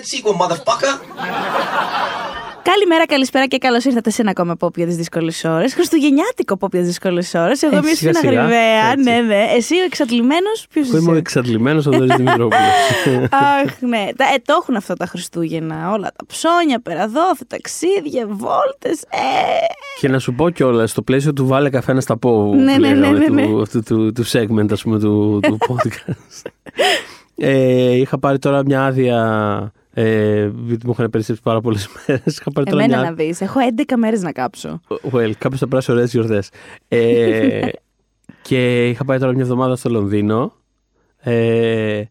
that sequel, motherfucker. Καλημέρα, καλησπέρα και καλώς ήρθατε σε ένα ακόμα pop για τις δύσκολες ώρες. Χριστουγεννιάτικο pop για τις δύσκολες ώρες. Εγώ είμαι η σιγά Σφίνα σιγά, Γρυβαία. έτσι. Ναι, ναι. Εσύ ο εξαντλημένος. Ποιος Εγώ είμαι ο είσαι; εξαντλημένος ο Δωρή Δημητρόπουλος. Αχ, ναι. Τα, ε, το έχουν αυτά τα Χριστούγεννα. Όλα τα ψώνια, περαδόθη, ταξίδια, βόλτες. Ε, και να σου πω κιόλας, στο πλαίσιο του βάλε καφέ να στα πω. Ναι, που ναι, ναι, λέγαμε, ναι, ναι. Του, αυτού του, του segment, ας πούμε, του, του podcast. ε, είχα πάρει τώρα μια άδεια. Ε, γιατί μου είχαν περισσέψει πάρα πολλές μέρες. Είχα πάρει τώρα εμένα μια να δεις. Έχω 11 μέρες να κάψω. Well, κάποιο θα περάσει ωραίες γιορτές. Ε, και είχα πάει τώρα μια εβδομάδα στο Λονδίνο. Ε,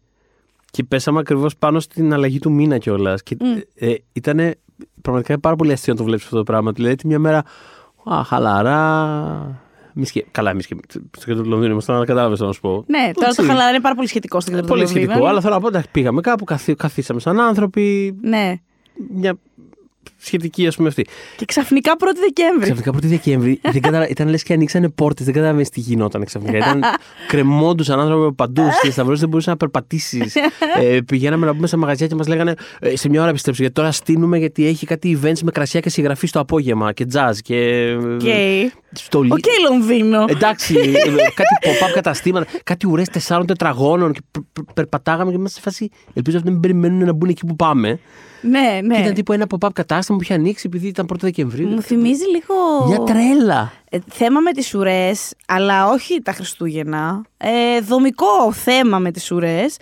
και πέσαμε ακριβώς πάνω στην αλλαγή του μήνα κιόλας. Και ε, ήταν πραγματικά πάρα πολύ αστείο να το βλέπεις αυτό το πράγμα. Δηλαδή, τη μια μέρα, α, χαλαρά. Μη σκε... Καλά, εμεί και στο κέντρο του Λονδίνου ήμασταν, αλλά κατάλαβες να σου πω. Ναι, τώρα το Εντάξει. χαλαρά είναι πάρα πολύ σχετικό στο κέντρο του Πολύ Λονδίνου. σχετικό. Αλλά θέλω να πω, εντάξει, πήγαμε κάπου, καθί- καθίσαμε σαν άνθρωποι. Ναι. Μια σχετική, ας πούμε, αυτή. Και ξαφνικά 1η Δεκέμβρη. Ξαφνικά 1η Δεκέμβρη δεν κατάλα... ήταν λες και ανοίξανε πόρτες, δεν κατάλαβες τι γινόταν ξαφνικά. Ήταν κρεμόντουσαν άνθρωποι από παντού στις σταυρό, δεν μπορούσες να περπατήσεις. ε, πηγαίναμε να μπούμε σε μαγαζιά και μας λέγανε ε, σε μια ώρα επιστρέψτε. Γιατί τώρα στήνουμε γιατί έχει κάτι events με κρασιά και συγγραφείς το απόγευμα και jazz και. Οκ. Στο λι- Οκ, Λονδίνο. Εντάξει, ε, κάτι pop-up καταστήματα, κάτι ουρές τεσσάρων τετραγώνων και πε- πε- περπατάγαμε και είμαστε σε φάση. Ελπίζω αυτοί να μην περιμένουν να μπουν εκεί που πάμε. Ναι, ναι. Και ήταν τύπου ένα pop-up κατάστημα που είχε ανοίξει επειδή ήταν 1η Δεκεμβρίου. Μου θυμίζει λίγο. Μια τρέλα. Ε, θέμα με τις ουρές, αλλά όχι τα Χριστούγεννα. Ε, δομικό θέμα με τις ουρές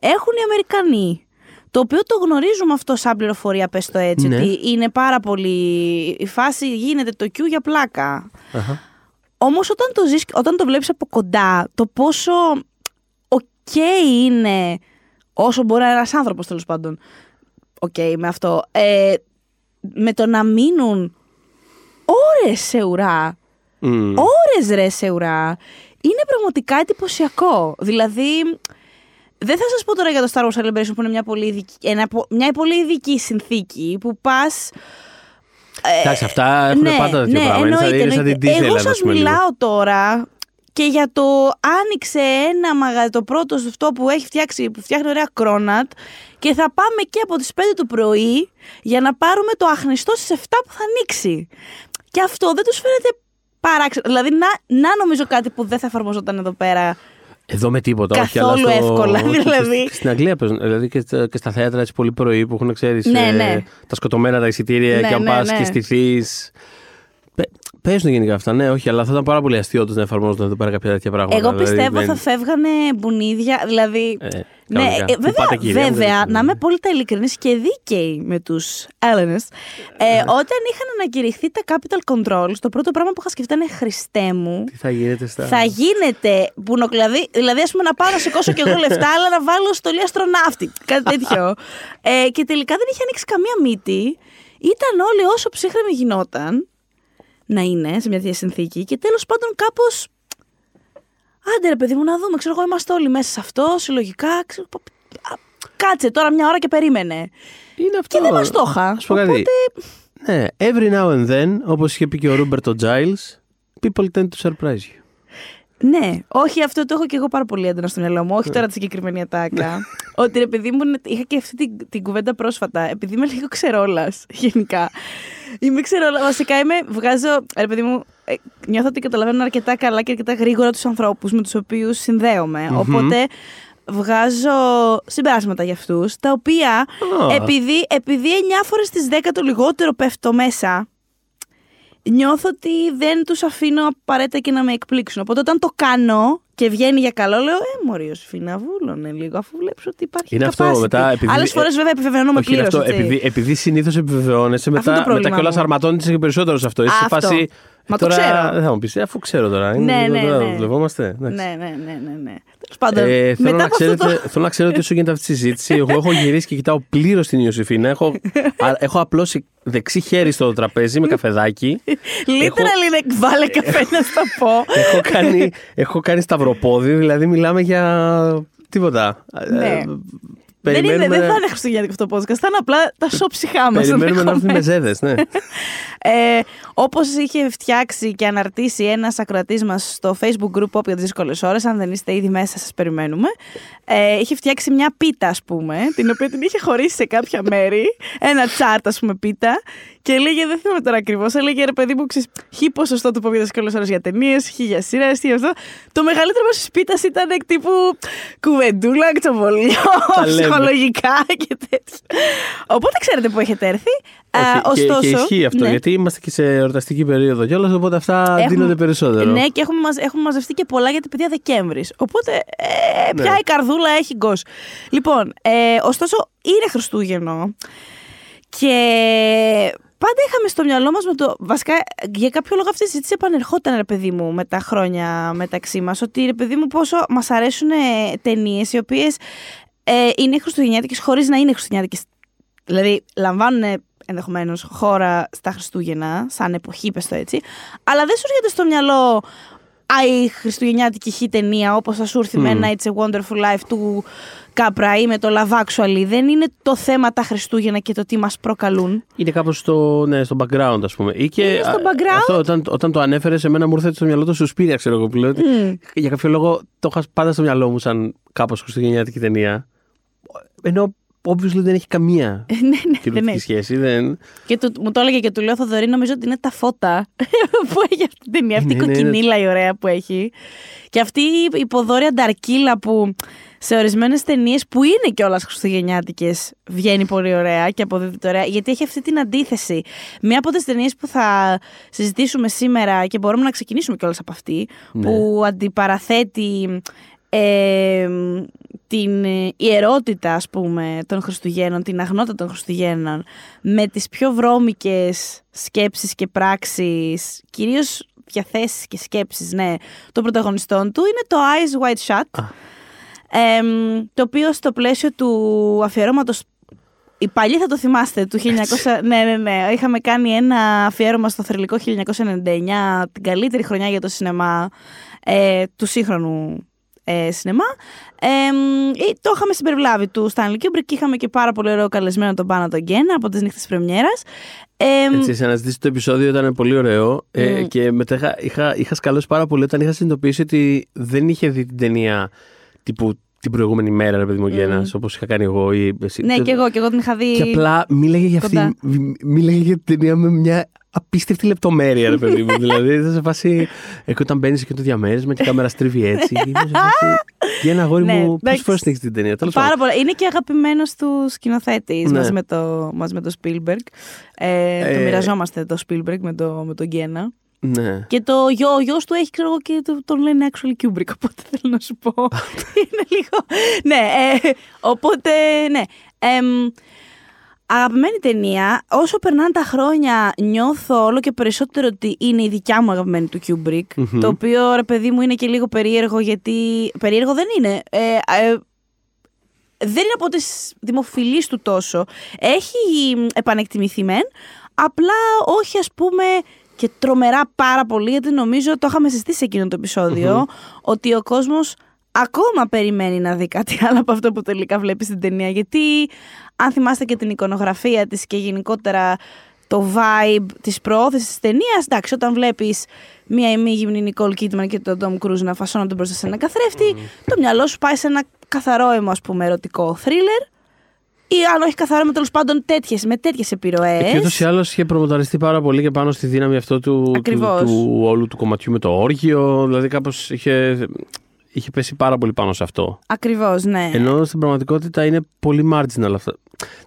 έχουν οι Αμερικανοί. Το οποίο το γνωρίζουμε αυτό σαν πληροφορία, πες το έτσι, Ναι. ότι είναι πάρα πολύ... Η φάση γίνεται το queue για πλάκα. Αχα. Όμως όταν το, ζεις, όταν το βλέπεις από κοντά, το πόσο οκ είναι όσο μπορεί ένας άνθρωπος τέλος πάντων, οκ με αυτό, ε, με το να μείνουν ώρες σε ουρά Μμ. ώρες ρε σε ουρά. Είναι πραγματικά εντυπωσιακό. Δηλαδή, δεν θα σας πω τώρα για το Star Wars Celebration που είναι μια πολύ ειδική, ένα, πο- μια πολύ ειδική συνθήκη που πας... Εντάξει, αυτά έχουν πάντα τέτοιο πράγμα. Είναι σαν- εννοείται, είναι σαν την εννοείται. Disneyland, Εγώ ας σας πούμε, λίγο. μιλάω τώρα και για το άνοιξε ένα μαγαζί, το πρώτο αυτό που έχει φτιάξει, που φτιάχνει ωραία κρόνατ και θα πάμε και από τις 5 το πρωί για να πάρουμε το αχνηστό στις 7 που θα ανοίξει. Και αυτό δεν τους φαίνεται παράξενο. Δηλαδή, να, να νομίζω κάτι που δεν θα εφαρμοζόταν εδώ πέρα. Εδώ με τίποτα. όχι, Καθόλου αλλά στο- εύκολα, όχι, και δηλαδή. στη- Στην Αγγλία παίζουν. Δηλαδή και στα, και στα θέατρα έτσι πολύ πρωί που έχουν ξέρεις Ναι, ναι. τα σκοτωμένα τα εισιτήρια Ναι, και αν ναι, πας ναι. και στηθείς. Παίζουν γενικά αυτά, ναι, όχι, αλλά θα ήταν πάρα πολύ αστείο τους να εφαρμόζονταν εδώ πέρα κάποια τέτοια πράγματα. Εγώ δηλαδή, πιστεύω δεν- θα φεύγανε μπουνίδια. Δηλαδή. Ε, ναι, κανονικά. ε, Που βέβαια, πάτε, κυρία μου, βέβαια δεν- να είμαι πολύ ειλικρινής και δίκαιη με τους Έλληνες. Ε, Ναι. όταν είχαν ανακηρυχθεί τα capital controls, το πρώτο πράγμα που είχα σκεφτεί είναι Χριστέ μου. Τι θα γίνεται στα. Θα γίνεται μπουνοκλαδί, δηλαδή ας πούμε να πάω να σηκώσω κι εγώ λεφτά, αλλά να βάλω στολή αστροναύτη. Κάτι τέτοιο. ε, και τελικά δεν είχε ανοίξει καμία μύτη. Ήταν όλοι όσο ψύχρεμοι γινόταν να είναι σε μια τέτοια συνθήκη και τέλος πάντων κάπως άντε ρε παιδί μου να δούμε, ξέρω εγώ είμαστε όλοι μέσα σε αυτό, συλλογικά, ξέρω, α, κάτσε τώρα μια ώρα και περίμενε. Είναι αυτό. Και δεν μας το είχα. Ας πω κάτι. Οπότε Ναι, every now and then, όπως είχε πει και ο Ρούμπερτο Giles, people tend to surprise you. Ναι, όχι, αυτό το έχω και εγώ πάρα πολύ έντονα στο μυαλό μου. Όχι τώρα τη συγκεκριμένη ατάκα. ότι ρε παιδί μου, είχα και αυτή την, την κουβέντα πρόσφατα. Επειδή είμαι λίγο ξερόλας, γενικά. Είμαι ξερόλα. Βασικά είμαι, βγάζω. Ρε παιδί μου, ε, νιώθω ότι καταλαβαίνω αρκετά καλά και αρκετά γρήγορα τους ανθρώπους με τους οποίους συνδέομαι. Οπότε βγάζω συμπεράσματα για αυτούς, τα οποία Α. επειδή, επειδή 9 φορές στις 10 το λιγότερο πέφτω μέσα, νιώθω ότι δεν τους αφήνω απαραίτητα και να με εκπλήξουν. Οπότε όταν το κάνω και βγαίνει για καλό, λέω Ε, Μωρή, ο Σφίνα, βούλωνε λίγο, αφού βλέπεις ότι υπάρχει. Είναι αυτό, capacity». μετά, επειδή- Άλλες φορές βέβαια επιβεβαιώνομαι Όχι, είναι πλήρως. αυτό. Επειδή, επειδή συνήθως επιβεβαιώνεσαι, Αυτό είναι το μετά, μετά πρόβλημα κιόλας μου. αρματώνεσαι και περισσότερο σε αυτό. Είσαι σε Αυτό. φάση. Μα το τώρα, ξέρω. Δεν θα μου πεις, αφού ξέρω τώρα. Είναι Ναι, λίγο ναι, τώρα, ναι. δουλευόμαστε. εντάξει. Ναι, ναι, ναι, ναι. ναι. Τέλος πάντων, Ε, θέλω, μετά να από αυτό ξέρετε, το. θέλω να ξέρετε όσο γίνεται αυτή η συζήτηση. Εγώ έχω γυρίσει και κοιτάω πλήρως την Ιωσήφινα. Έχω, α- έχω απλώσει δεξί χέρι στο τραπέζι με καφεδάκι. Literal είναι βάλε καφέ να στα πω. έχω, κάνει, έχω κάνει σταυροπόδι, δηλαδή μιλάμε για τίποτα. Ναι. Ε, Δεν, είναι, Περιμένουμε- δεν θα είναι χριστουγεννιάτικο αυτό το podcast. Θα είναι απλά τα σοψυχά μας. Περιμένουμε να έρθουν οι μεζέδες, ναι. Ε, Όπως είχε φτιάξει και αναρτήσει ένας ακροατής μας στο Facebook group Όποια τι δύσκολες ώρες, αν δεν είστε ήδη μέσα, σας περιμένουμε. Ε, είχε φτιάξει μια πίτα, ας πούμε, την οποία την είχε χωρίσει σε κάποια μέρη. Ένα τσάρτ, ας πούμε, πίτα. Και έλεγε, δεν θυμάμαι τώρα ακριβώς, έλεγε ρε παιδί μου, ξέρεις, χι ποσοστό του Όποια δύσκολες ώρες για ταινίες, χι για σειρά, χι για αυτό. Το μεγαλύτερο μέρο της πίτας ήταν εκ τύπου κουβεντούλα, ξοβολιό, Τα λέμε. Ψυχολογικά και τέτοια. Οπότε ξέρετε που έχετε έρθει. Α, Όχι, και, ωστόσο, και ισχύει αυτό, ναι. γιατί είμαστε και σε εορταστική περίοδο κιόλας, οπότε αυτά Έχουμε- δίνονται περισσότερο. Ναι, και έχουμε, μαζ- έχουμε μαζευτεί και πολλά γιατί παιδιά Δεκέμβρης. Οπότε ε, Ναι. πια η καρδούλα έχει γκος. Λοιπόν, ε, ωστόσο είναι Χριστούγεννο. Και πάντα είχαμε στο μυαλό μας με το. Βασικά, για κάποιο λόγο αυτή η συζήτηση επανερχόταν, ρε παιδί μου, με τα χρόνια μεταξύ μας. Ότι ρε παιδί μου, πόσο μας αρέσουν ταινίες οι οποίες ε, είναι χριστουγεννιάτικες χωρίς να είναι χριστουγεννιάτικες. Δηλαδή, λαμβάνουν ενδεχομένως χώρα στα Χριστούγεννα, σαν εποχή, πες το έτσι. Αλλά δεν σου έρχεται στο μυαλό «Α, η χριστουγεννιάτικη χ ταινία, όπως θα σου έρθει με Μμμ. ένα It's a Wonderful Life του Κάπρα ή με το Love Actually. Δεν είναι το θέμα τα Χριστούγεννα και το τι μας προκαλούν. Είναι κάπως στο, ναι, στο background, ας πούμε. Ή και, Είναι στο α, background. Αυτό, όταν, όταν το ανέφερες, σε μένα μου ήρθε στο μυαλό το Σουσπίρια, ξέρω εγώ που λέω. ότι Μμ. Για κάποιο λόγο το είχα πάντα στο μυαλό μου σαν κάπως χριστουγεννιάτικη ταινία. Ενώ obviously δεν έχει καμία ναι, ναι, δεν κοινωνική έχει. σχέση. Δεν... Και του, μου το έλεγε και του λέω Θοδωρή, νομίζω ότι είναι τα φώτα που έχει αυτή την ταινία. Αυτή η Είναι, είναι, είναι. κοκκινίλα η ωραία που έχει. Και αυτή η υποδόρια νταρκίλα που σε ορισμένες ταινίες που είναι κιόλας χριστουγεννιάτικες βγαίνει πολύ ωραία και αποδίδεται ωραία. Γιατί έχει αυτή την αντίθεση. Μία από τις ταινίες που θα συζητήσουμε σήμερα και μπορούμε να ξεκινήσουμε κιόλας από αυτή, Ναι. που αντιπαραθέτει ε, την ε, ιερότητα ας πούμε των Χριστουγέννων, την αγνότητα των Χριστουγέννων με τις πιο βρώμικες σκέψεις και πράξεις, κυρίως διαθέσεις και σκέψεις, ναι, των πρωταγωνιστών του είναι το Eyes Wide Shut Α. εμ, το οποίο στο πλαίσιο του αφιερώματος οι παλιοί θα το θυμάστε, του 1900. ναι, ναι, ναι. Είχαμε κάνει ένα αφιέρωμα στο θρηλυκό 1999, την καλύτερη χρονιά για το σινεμά ε, του σύγχρονου ε, σινεμά. Ε, ε, το είχαμε συμπεριλάβει του Stanley Kubrick και είχαμε και πάρα πολύ ωραίο καλεσμένο τον Πάνα τον Γκένα από τις νύχτες πρεμιέρας. Ε, Έτσι, σε αναζητήσεις το επεισόδιο ήταν πολύ ωραίο ε, Μμ. και μετά είχα, είχα, είχα σκαλώσει πάρα πολύ όταν είχα συνειδητοποιήσει ότι δεν είχε δει την ταινία τύπου την προηγούμενη μέρα, ρε παιδί μου, Γένας, όπως είχα κάνει εγώ ή εσύ. ναι, Το- και εγώ, και εγώ την είχα δει. Και απλά μίλαγε για αυτή, κοντά. μ- μίλαγε για την ταινία με μια απίστευτη λεπτομέρεια, ρε παιδί μου. δηλαδή, ήταν σε φάση. Εγώ όταν μπαίνεις και το διαμέρισμα και η κάμερα στρίβει έτσι. Είμαι σε φάση. Για ένα αγόρι Ναι, μου, πόσε εντάξει. φορέ την έχει την ταινία. Τέλος Πάρα πάντων. πολλά. Είναι και αγαπημένος τους σκηνοθέτης Ναι. μαζί, με το, μαζί με το Spielberg. Ε, το Ε, μοιραζόμαστε το Spielberg με, το, με τον Γκένα. Ναι. Και το γιο, ο γιος του έχει, ξέρω εγώ, και το- τον λένε actually Kubrick, οπότε θέλω να σου πω. είναι λίγο... ναι, ε, οπότε, ναι. Εμ, αγαπημένη ταινία. Όσο περνάνε τα χρόνια, νιώθω όλο και περισσότερο ότι είναι η δικιά μου αγαπημένη του Kubrick. Μμμ. Το οποίο, ρε παιδί μου, είναι και λίγο περίεργο, γιατί... Περίεργο δεν είναι. Ε, ε, δεν είναι από τις δημοφιλείς του τόσο. Έχει επανεκτιμηθεί μεν, απλά όχι ας πούμε και τρομερά πάρα πολύ, γιατί νομίζω το είχαμε συζητήσει σε εκείνο το επεισοδιο ότι ο κόσμος ακόμα περιμένει να δει κάτι άλλο από αυτό που τελικά βλέπει στην ταινία. Γιατί αν θυμάστε και την εικονογραφία της και γενικότερα το vibe της προώθησης της ταινίας, εντάξει, όταν βλέπεις μία ημίγυμνη Νικόλ Κίτμαν και τον Tom Cruise να φασώνονται μπροστά σε ένα καθρέφτη, το μυαλό σου πάει σε ένα καθαρό αίμο, ας πούμε, ερωτικό θρίλερ ή αν όχι καθαρό με τέλος πάντων τέτοιες, με τέτοιες επιρροές. Και ούτως ή άλλως είχε προμοταριστεί πάρα πολύ και πάνω στη δύναμη αυτό του, του, Ακριβώς. του όλου του κομματιού με το όργιο. Δηλαδή κάπως είχε, είχε πέσει πάρα πολύ πάνω σε αυτό. Ακριβώς, ναι. Ενώ στην πραγματικότητα είναι πολύ marginal αυτά.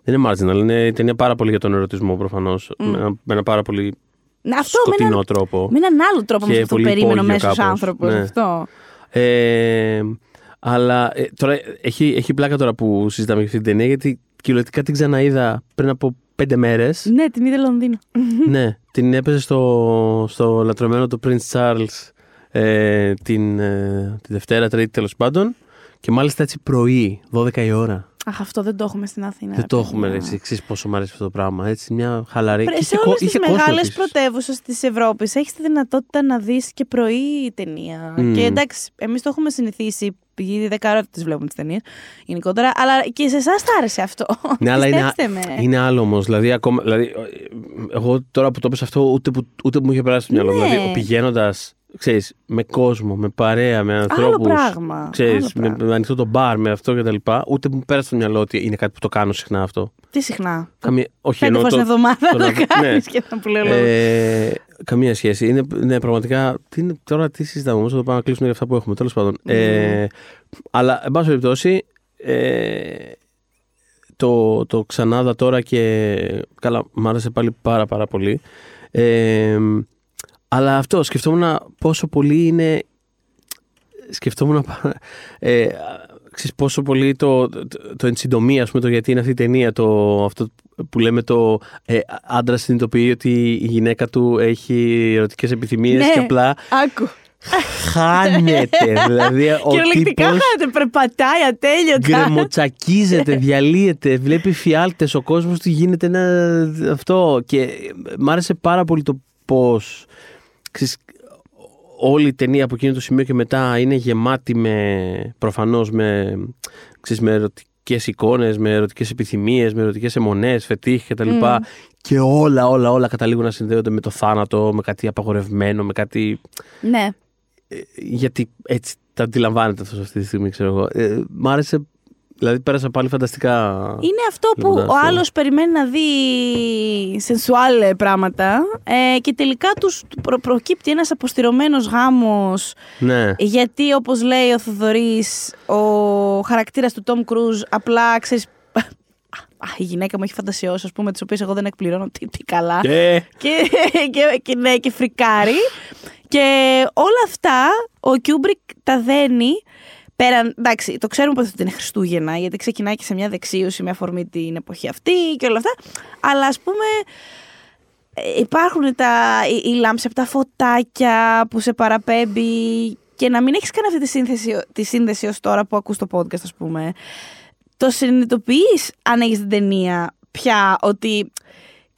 Δεν είναι marginal, είναι η ταινία πάρα πολύ για τον ερωτισμό προφανώς. Με, ένα- με ένα πάρα πολύ Ναι, αυτό με σκοτεινό έναν, τρόπο. με έναν άλλο τρόπο Και με αυτό το πολύ περίμενο υπόγειο μέσος κάπως. άνθρωπος. Ναι. Αυτό. Ε, αλλά ε, τώρα έχει, έχει πλάκα τώρα που συζητάμε για αυτή την ταινία γιατί κυριολεκτικά την ξαναείδα πριν από πέντε μέρες. Ναι, την είδε Λονδίνο. ναι, την έπαιζε στο, στο λατρεμένο του Prince Charles ε, την, ε, τη Δευτέρα, Τρίτη τέλος πάντων. Και μάλιστα έτσι πρωί, 12 η ώρα. Αχ, αυτό δεν το έχουμε στην Αθήνα. Δεν ρε το παιδιά. έχουμε έτσι, εξής πόσο μου αρέσει αυτό το πράγμα. Έτσι, μια χαλαρή. Πρέ, Και σε είχε όλες κο- τι είχε κόσμος μεγάλε επίσης. πρωτεύουσες της Ευρώπης έχεις τη δυνατότητα να δεις και πρωί ταινία. Μμμ. Και εντάξει, εμείς το έχουμε συνηθίσει Πήγε 10 ώρα τις βλέπουμε τις ταινίες γενικότερα. Αλλά και σε εσάς τα άρεσε αυτό. Ναι, αλλά είναι, Πιστέψτε με. είναι άλλο όμως. Δηλαδή, ακόμα, δηλαδή, εγώ τώρα που το πες αυτό, ούτε που, ούτε που μου είχε περάσει το μυαλό. Ναι. Δηλαδή, πηγαίνοντας, ξέρεις, με κόσμο, με παρέα, με Άλλο ανθρώπους. πράγμα. Ξέρεις, άλλο με, πράγμα. με ανοιχτό το μπαρ, με αυτό κτλ. Ούτε που μου πέρασε το μυαλό ότι είναι κάτι που το κάνω συχνά αυτό. Τι συχνά; Καμία, όχι, Πέντε εννοώ φορές την το- εβδομάδα το το να- κάνεις ναι. και να που λέω λόγο. Ε, καμία σχέση. Είναι ναι, πραγματικά. Τι είναι, τώρα τι συζητάμε όμως, θα το πάμε να κλείσουμε για αυτά που έχουμε. Τέλος πάντων. Ε, αλλά, εν πάση περιπτώσει, ε, το, το ξανάδα τώρα και. Καλά, μ' άρεσε πάλι πάρα πάρα πολύ. Ε, αλλά αυτό, σκεφτόμουν πόσο πολύ είναι. Σκεφτόμουν. πα- Ε, ξέρεις πόσο πολύ το, το, το εν συντομία, ας πούμε, το γιατί είναι αυτή η ταινία, το, αυτό που λέμε το ε, άντρας συνειδητοποιεί ότι η γυναίκα του έχει ερωτικές επιθυμίες Ναι. και απλά Άκου. χάνεται. δηλαδή ο Κυριολεκτικά τύπος χάνεται, περπατάει ατέλειωτα. γκρεμοτσακίζεται, διαλύεται, βλέπει φιάλτες, ο κόσμος του γίνεται ένα αυτό και μ' άρεσε πάρα πολύ το πώς ξέρεις, όλη η ταινία από εκείνο το σημείο και μετά είναι γεμάτη με προφανώς με, ξέρεις, με ερωτικές εικόνες, με ερωτικές επιθυμίες, με ερωτικές αιμονές, φετίχ κτλ. Μμ. Και όλα, όλα, όλα καταλήγουν να συνδέονται με το θάνατο, με κάτι απαγορευμένο, με κάτι Ναι. γιατί έτσι τα αντιλαμβάνεται αυτός αυτή τη στιγμή, ξέρω εγώ. Ε, μ' άρεσε, δηλαδή πέρασα πάλι φανταστικά. Είναι αυτό που Λέγοντας ο το. άλλος περιμένει να δει σενσουάλ πράγματα ε, και τελικά τους προ- προκύπτει ένας αποστηρωμένος γάμος Ναι. γιατί όπως λέει ο Θοδωρής ο χαρακτήρας του Τόμ Κρούζ απλά ξέρεις Α, η γυναίκα μου έχει φαντασιώσει, ας πούμε, τις οποίες εγώ δεν εκπληρώνω τι, τι καλά. Και... και, και, και, ναι, και φρικάρει. Και όλα αυτά ο Κιούμπρικ τα δένει πέραν. Εντάξει, το ξέρουμε πως ότι είναι Χριστούγεννα, γιατί ξεκινάει και σε μια δεξίωση με αφορμή την εποχή αυτή και όλα αυτά. Αλλά ας πούμε. ε, Υπάρχουν τα, οι, οι λάμψη από τα φωτάκια που σε παραπέμπει και να μην έχεις κάνει αυτή τη, σύνθεση, τη σύνδεση ως τώρα που ακούς το podcast ας πούμε το συνειδητοποιείς αν έχεις την ταινία πια ότι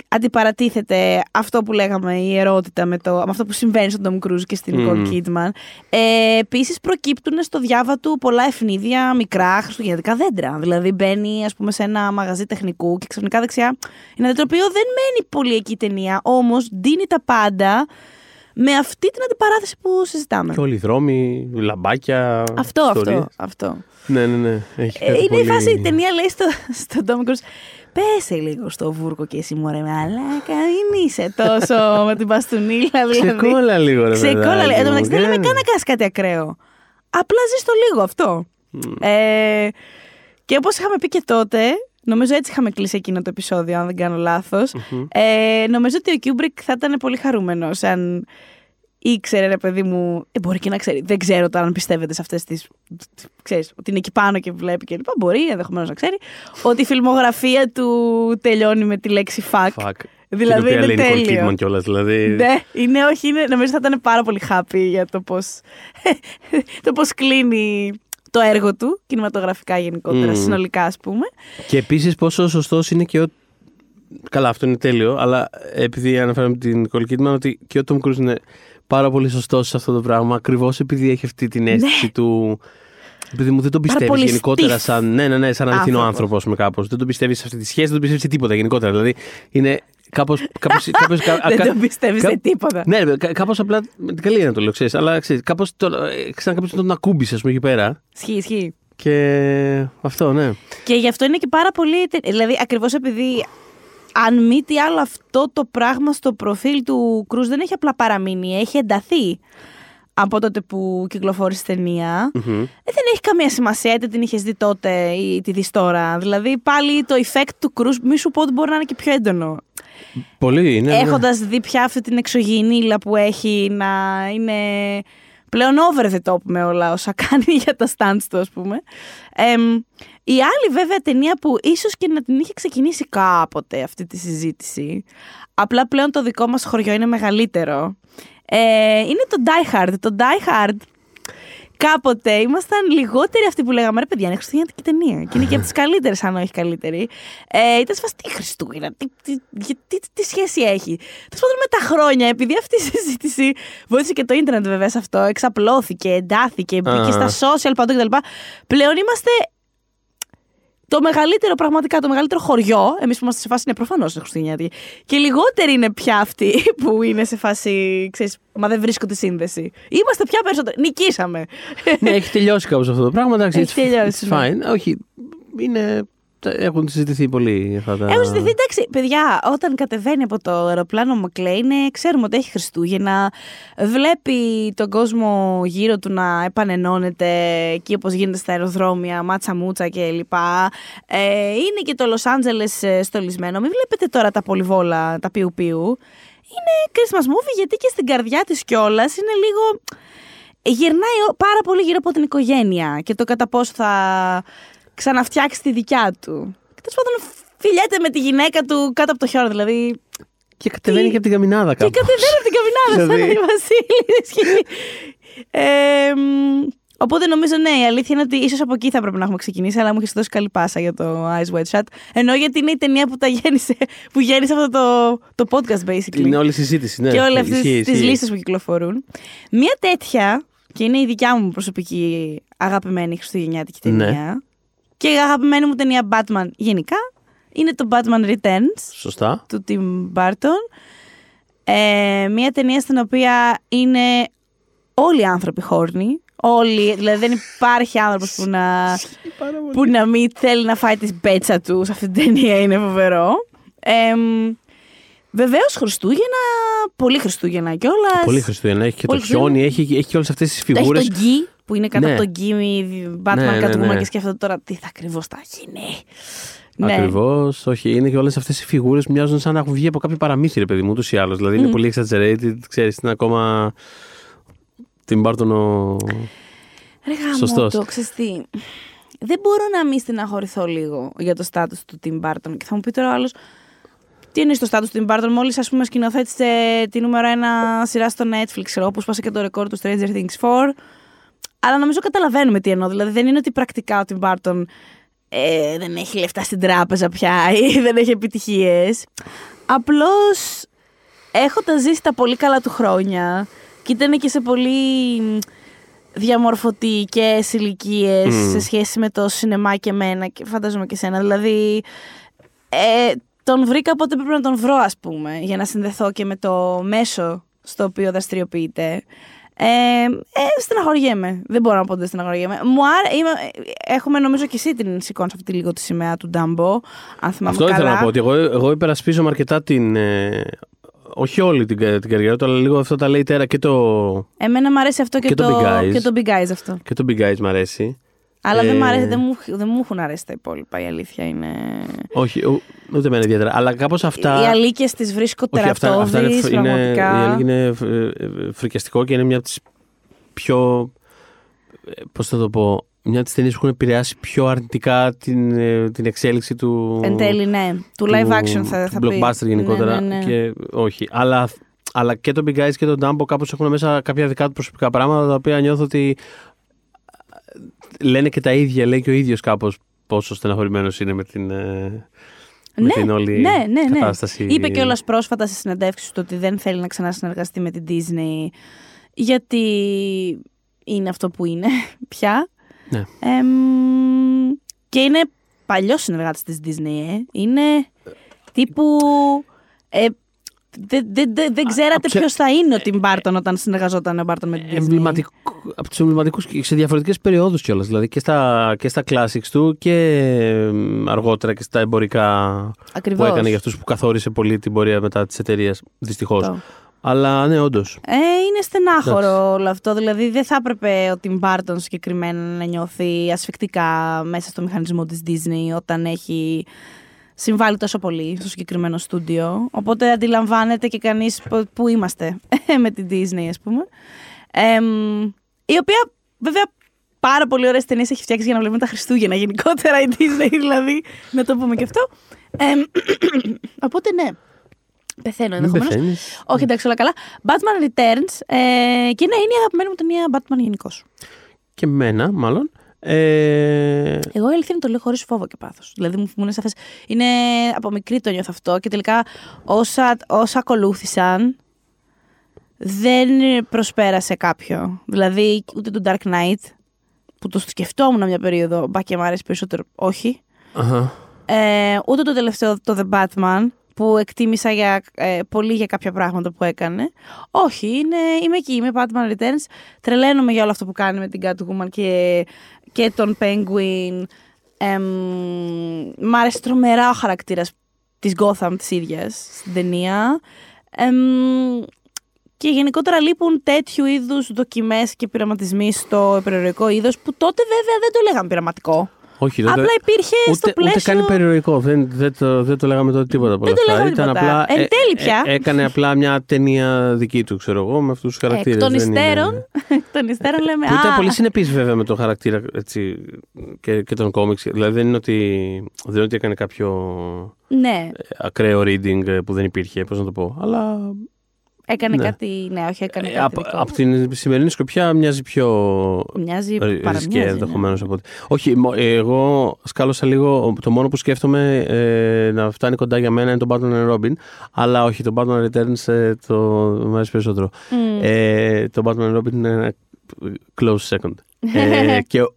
αντιπαρατίθεται αυτό που λέγαμε η ερώτητα με, το, με αυτό που συμβαίνει στον Tom Cruise και στην Μμμ. Nicole Kidman. Ε, Επίσης προκύπτουν στο διάβα του πολλά ευνίδια, μικρά χριστουγεννιάτικα δέντρα. Δηλαδή μπαίνει ας πούμε σε ένα μαγαζί τεχνικού και ξαφνικά δεξιά είναι ένα δέντρο το οποίο δεν μένει πολύ εκεί η ταινία, όμως δίνει τα πάντα με αυτή την αντιπαράθεση που συζητάμε. και όλοι οι δρόμοι, λαμπάκια. Αυτό, ιστορίες. αυτό, αυτό. Ναι, ναι, ναι. Έχει Ε, κάτι είναι πολύ... η φάση, η ταινία λέει στο, στον Tom Cruise Πέσε λίγο στο βούρκο και εσύ μωρέ μαλάκα, μην είσαι τόσο με την μπαστουνίλα δηλαδή. Ξεκόλλα λίγο, ρε Ξεκόλλα παιδάκι λίγο. Εν τω μου, μεταξύ δεν λέμε ναι. καν να κάνεις κάτι ακραίο. Απλά ζεις το λίγο αυτό. Ε, και όπως είχαμε πει και τότε, νομίζω έτσι είχαμε κλείσει εκείνο το επεισόδιο, αν δεν κάνω λάθος, ε, νομίζω ότι ο Κιούμπρικ θα ήταν πολύ χαρούμενος αν ήξερε, ρε παιδί μου, ε, μπορεί και να ξέρει. Δεν ξέρω τώρα αν πιστεύετε σε αυτές τις, ξέρεις, ότι είναι εκεί πάνω και βλέπει και λοιπά. Μπορεί ενδεχομένως να ξέρει ότι η φιλμογραφία του τελειώνει με τη λέξη fuck. Fuck. Δηλαδή Την οποία είναι λέει Nicole τέλειο. Kidman κιόλας, δηλαδή. Ναι, είναι όχι, είναι, νομίζω θα ήταν πάρα πολύ happy για το πώς, το πώς κλείνει το έργο του, κινηματογραφικά γενικότερα, Μμμ. συνολικά ας πούμε. Και επίσης πόσο σωστός είναι και ο. Καλά, αυτό είναι τέλειο, αλλά επειδή αναφέραμε την Nicole Kidman, ότι και ο Tom Cruise είναι πάρα πολύ σωστός σε αυτό το πράγμα, ακριβώς επειδή έχει αυτή την αίσθηση του. Επειδή μου δεν τον πιστεύεις Ναι. πολύ γενικότερα stiff σαν. Ναι, ναι, ναι, σαν αληθινό άνθρωπος. άνθρωπος με κάπως. Δεν τον πιστεύεις σε αυτή τη σχέση, δεν τον πιστεύεις σε τίποτα γενικότερα. Δηλαδή είναι κάπω. Κάπως, κάπως, κα- Δεν κα- τον πιστεύεις κα- σε τίποτα. Ναι, κάπως απλά. Με την καλή έννοια το λέω, ξέρεις. Αλλά ξέρεις, κάπως. Σαν κάποιος τον ακούμπησε, ας πούμε, εκεί πέρα. Ισχύει, ισχύει. Και αυτό, ναι. Και γι' αυτό είναι και πάρα πολύ. τε- Δηλαδή, ακριβώς επειδή. Αν μη τι άλλο, αυτό το πράγμα στο προφίλ του Κρούζ δεν έχει απλά παραμείνει, έχει ενταθεί από τότε που κυκλοφόρησε η ταινία. Μμμ. Ε, δεν έχει καμία σημασία είτε την είχες δει τότε ή τη δεις τώρα. Δηλαδή, πάλι το effect του Κρούζ, μη σου πω ότι μπορεί να είναι και πιο έντονο. Πολύ, ναι. ναι. Έχοντας δει πια αυτή την εξωγηινήλα που έχει να είναι πλέον over the top με όλα όσα κάνει για τα stunts του, ας πούμε. Εμ, η άλλη βέβαια ταινία που ίσως και να την είχε ξεκινήσει κάποτε αυτή τη συζήτηση, απλά πλέον το δικό μας χωριό είναι μεγαλύτερο, ε, είναι το Die Hard. Το Die Hard κάποτε ήμασταν λιγότεροι αυτοί που λέγαμε ρε παιδιά, είναι χριστουγεννιάτικη ταινία. Και είναι και από τις καλύτερες, αν όχι καλύτερη. Ε, ήταν σφαστή τι Χριστούγεννα, τι, τι, τι, τι, τι σχέση έχει. Τέλος πάντων, με τα χρόνια, επειδή αυτή η συζήτηση βοήθησε και το ίντερνετ βέβαια σε αυτό, εξαπλώθηκε, εντάθηκε, μπήκε στα social παντού κτλ. Πλέον είμαστε το μεγαλύτερο, πραγματικά το μεγαλύτερο χωριό, εμείς που είμαστε σε φάση είναι προφανώς είναι Χριστουγεννιάτικη. Και λιγότεροι είναι πια αυτοί που είναι σε φάση, ξέρεις, μα δεν βρίσκω τη σύνδεση. Είμαστε πια περισσότερο. Νικήσαμε. ναι, έχει τελειώσει κάπως αυτό το πράγμα. Εντάξει, Έχει it's- τελειώσει, it's ναι. fine. Όχι, είναι. Έχουν συζητηθεί πολύ αυτά τα. Έχουν συζητηθεί, εντάξει, παιδιά, όταν κατεβαίνει από το αεροπλάνο Μακλέιν, ξέρουμε ότι έχει Χριστούγεννα. Βλέπει τον κόσμο γύρω του να επανενώνεται εκεί όπως γίνεται στα αεροδρόμια, μάτσα μούτσα κλπ. Ε, είναι και το Λο Άντζελε στολισμένο. Μην βλέπετε τώρα τα πολυβόλα, τα πιου πιου. Είναι Christmas movie γιατί και στην καρδιά της κιόλας είναι λίγο. Γυρνάει ο- πάρα πολύ γύρω από την οικογένεια και το κατά πόσο θα ξαναφτιάξει τη δικιά του. Και τέλος πάντων φιλιέται με τη γυναίκα του κάτω από το χιόνι, δηλαδή. Και κατεβαίνει Τι- και από την καμινάδα Και κάπου. κατεβαίνει από την καμινάδα, σαν Δηλαδή. η Βασίλης. ε, μ, οπότε νομίζω ναι, η αλήθεια είναι ότι ίσως από εκεί θα έπρεπε να έχουμε ξεκινήσει, αλλά μου έχει δώσει καλή πάσα για το Eyes Wide Shut. Ενώ γιατί είναι η ταινία που τα γέννησε, που γέννησε αυτό το, το podcast basically. Είναι όλη η συζήτηση. Ναι. και όλες αυτές Ισχύει, τις ισχύει. λίστες που κυκλοφορούν. Μία τέτοια, και είναι η δικιά μου προσωπική αγαπημένη χριστουγεννιάτικη Ναι. Ταινία, και η αγαπημένη μου ταινία Batman γενικά, είναι το Batman Returns Σωστά. του Tim Burton. Ε, μια ταινία στην οποία είναι όλοι οι άνθρωποι χόρνοι. Όλοι, δηλαδή δεν υπάρχει άνθρωπος που να, που να μην θέλει να φάει τη μπέτσα του σε αυτή την ταινία, είναι φοβερό. Ε, Βεβαίως Χριστούγεννα, πολύ Χριστούγεννα κιόλας. Πολύ Χριστούγεννα. Έχει και Πολύ το χιόνι, έχει, έχει και όλες αυτές τις φιγούρε. Έχει τον Γκί που είναι κάτω Ναι. από τον Γκί, Batman Ναι, ναι, Catwoman ναι. και σκέφτεται τώρα τι θα ακριβώς θα γίνει. Ναι. Ακριβώς. Όχι, είναι και όλες αυτές οι φιγούρες που μοιάζουν σαν να έχουν βγει από κάποιο παραμύθι, ρε παιδί μου, ούτως ή άλλως. Δηλαδή είναι πολύ exaggerated. Ξέρεις, είναι ακόμα. Την Μπάρτον ο. Ρε γάμο Σωστός. το, ξέρεις τι. Δεν μπορώ να μην στεναχωρηθώ λίγο για το στάτους του Tim Burton. Και θα μου πει τώρα ο άλλος, τι είναι στο στάτους του Tim Burton, μόλις ας πούμε σκηνοθέτησε τη νούμερο ένα σειρά στο Netflix, ξέρω, όπως πάσε και το ρεκόρ του Stranger Things 4. Αλλά νομίζω καταλαβαίνουμε τι εννοώ. Δηλαδή δεν είναι ότι πρακτικά ο Tim Burton ε, δεν έχει λεφτά στην τράπεζα πια ή δεν έχει επιτυχίες. Απλώς έχοντα ζήσει τα πολύ καλά του χρόνια και ήταν και σε πολύ μ, διαμορφωτικές ηλικίες Μμμ. σε σχέση με το σινεμά και εμένα και φαντάζομαι και σένα. Δηλαδή, ε, τον βρήκα πότε πρέπει να τον βρω, ας πούμε, για να συνδεθώ και με το μέσο στο οποίο δραστηριοποιείται. Ε, ε, στεναχωριέμαι. Δεν μπορώ να πω ότι δεν στεναχωριέμαι. Μου άρα, είμαι, έχουμε νομίζω και εσύ την σηκώνεις αυτή λίγο τη σημαία του Ντάμπο. Αν θυμάμαι Αυτό καλά. ήθελα να πω. Ότι εγώ, εγώ υπερασπίζομαι αρκετά την. ε, όχι όλη την, κα- την καριέρα του, αλλά λίγο αυτό τα λέει τέρα και το, Εμένα μου αρέσει αυτό και, Και το Big Eyes. και το Big Eyes αυτό. και το Big Eyes μ' αρέσει. Αλλά δεν, Ε, μ' αρέσει, δεν, μου, δεν μου έχουν αρέσει τα υπόλοιπα, η αλήθεια είναι. Όχι, ου- ούτε εμένα ιδιαίτερα. Αλλά κάπως αυτά. Οι αλήκες τις βρίσκω Όχι, αυτά, αυτά είναι, τερατώδεις, φ- είναι, πραγματικά. η αλήθεια είναι ε, ε, φρικιαστικό και είναι μια από τις πιο, ε, πώς θα το πω, μια από τις ταινίες που έχουν επηρεάσει πιο αρνητικά την, ε, την εξέλιξη του... Εν τέλει, ναι. Του του- live action θα, θα του πει. blockbuster γενικότερα Ναι, ναι, ναι. και όχι. Αλλά, αλλά και το Big Eyes και το Dumbo κάπως έχουν μέσα κάποια δικά του προσωπικά πράγματα τα οποία νιώθω ότι ε, λένε και τα ίδια, λέει και ο ίδιος κάπως πόσο στεναχωρημένος είναι με την, ε, με Ναι, την όλη ναι, ναι, ναι. κατάσταση. Είπε και όλα πρόσφατα σε συνεντεύξεις του ότι δεν θέλει να ξανασυνεργαστεί με την Disney γιατί είναι αυτό που είναι πια. Ναι. Εμ, και είναι παλιός συνεργάτης της Disney, ε. Είναι τύπου... Ε, δεν δεν- δεν- δεν ξέρατε από σε- ποιος θα είναι ο Tim Burton όταν συνεργαζόταν ο Burton με την Disney. Εμβληματικό, από τους εμβληματικούς και σε διαφορετικές περιόδους κιόλας. Δηλαδή και στα, και στα classics του και εμ, αργότερα και στα εμπορικά Ακριβώς. που έκανε για αυτούς που καθόρισε πολύ την πορεία μετά τη εταιρεία. Δυστυχώς. Το. Αλλά ναι, όντως. Ε, είναι στενάχωρο όλο αυτό. Δηλαδή δεν θα έπρεπε ο Tim Burton συγκεκριμένα να νιώθει ασφικτικά μέσα στο μηχανισμό της Disney όταν έχει συμβάλει τόσο πολύ στο συγκεκριμένο στούντιο. Οπότε αντιλαμβάνεται και κανείς πο- που είμαστε με την Disney ας πούμε. Εμ, η οποία βέβαια πάρα πολύ ωραίες ταινίες έχει φτιάξει για να βλέπουμε τα Χριστούγεννα γενικότερα η Disney δηλαδή, να το πούμε και αυτό. Εμ, οπότε ναι, πεθαίνω Μην ενδεχομένως. πεθαίνεις. Όχι, εντάξει, όλα καλά. Batman Returns. Ε, και ναι, είναι η αγαπημένη μου ταινία Batman γενικώς. και μένα μάλλον. Ε, Εγώ η αλήθεια είναι το λέω χωρίς φόβο και πάθος. Δηλαδή μου, μου είναι σαφέ. Είναι από μικρή το νιώθω αυτό και τελικά όσα, όσα ακολούθησαν δεν προσπέρασε κάποιο. Δηλαδή ούτε το Dark Knight που το σκεφτόμουν μια περίοδο, μπα και μου αρέσει περισσότερο, όχι. αχα. Ε, ούτε το τελευταίο, το The Batman, που εκτίμησα για, ε, πολύ για κάποια πράγματα που έκανε. Όχι, είναι, είμαι εκεί, είμαι Batman Returns. Τρελαίνομαι για όλο αυτό που κάνει με την Catwoman και, και τον Penguin. Εμ, μ' άρεσε τρομερά ο χαρακτήρας της Gotham της ίδιας στην ταινία. Εμ, και γενικότερα λείπουν τέτοιου είδους δοκιμές και πειραματισμοί στο υπερηρωικό είδος που τότε βέβαια δεν το λέγαμε πειραματικό. Όχι, δεν το- Απλά υπήρχε ούτε, στο πλαίσιο... ούτε καν περιοριστικό. Δεν, δεν, το, δεν το λέγαμε τότε τίποτα από όλα Δεν το αυτά. λέγαμε τίποτα. Εν ε, τέλει πια. ε, έκανε απλά μια ταινία δική του, ξέρω εγώ, με αυτούς τους χαρακτήρες. Εκ των υστέρων, εκ των υστέρων λέμε. Που ήταν «Α, πολύ συνεπής βέβαια με τον χαρακτήρα έτσι, και, και τον κόμιξ. Δηλαδή δεν είναι ότι, δεν είναι ότι έκανε κάποιο Ναι, ακραίο reading ε, που δεν υπήρχε, πώς να το πω. Αλλά έκανε Ναι. κάτι. Ναι, όχι, έκανε ε, κάτι. από, δικό από του. την σημερινή σκοπιά μοιάζει πιο Μοιάζει ρισκέ παραμοιάζει. ναι. ενδεχομένως από ότι. Όχι, μο- εγώ σκάλωσα λίγο. Το μόνο που σκέφτομαι ε, να φτάνει κοντά για μένα είναι το Batman and Robin. Αλλά όχι, το Batman Returns ε, το μου αρέσει περισσότερο. Μμ. Ε, το Batman and Robin είναι ένα close second. ε, και ο-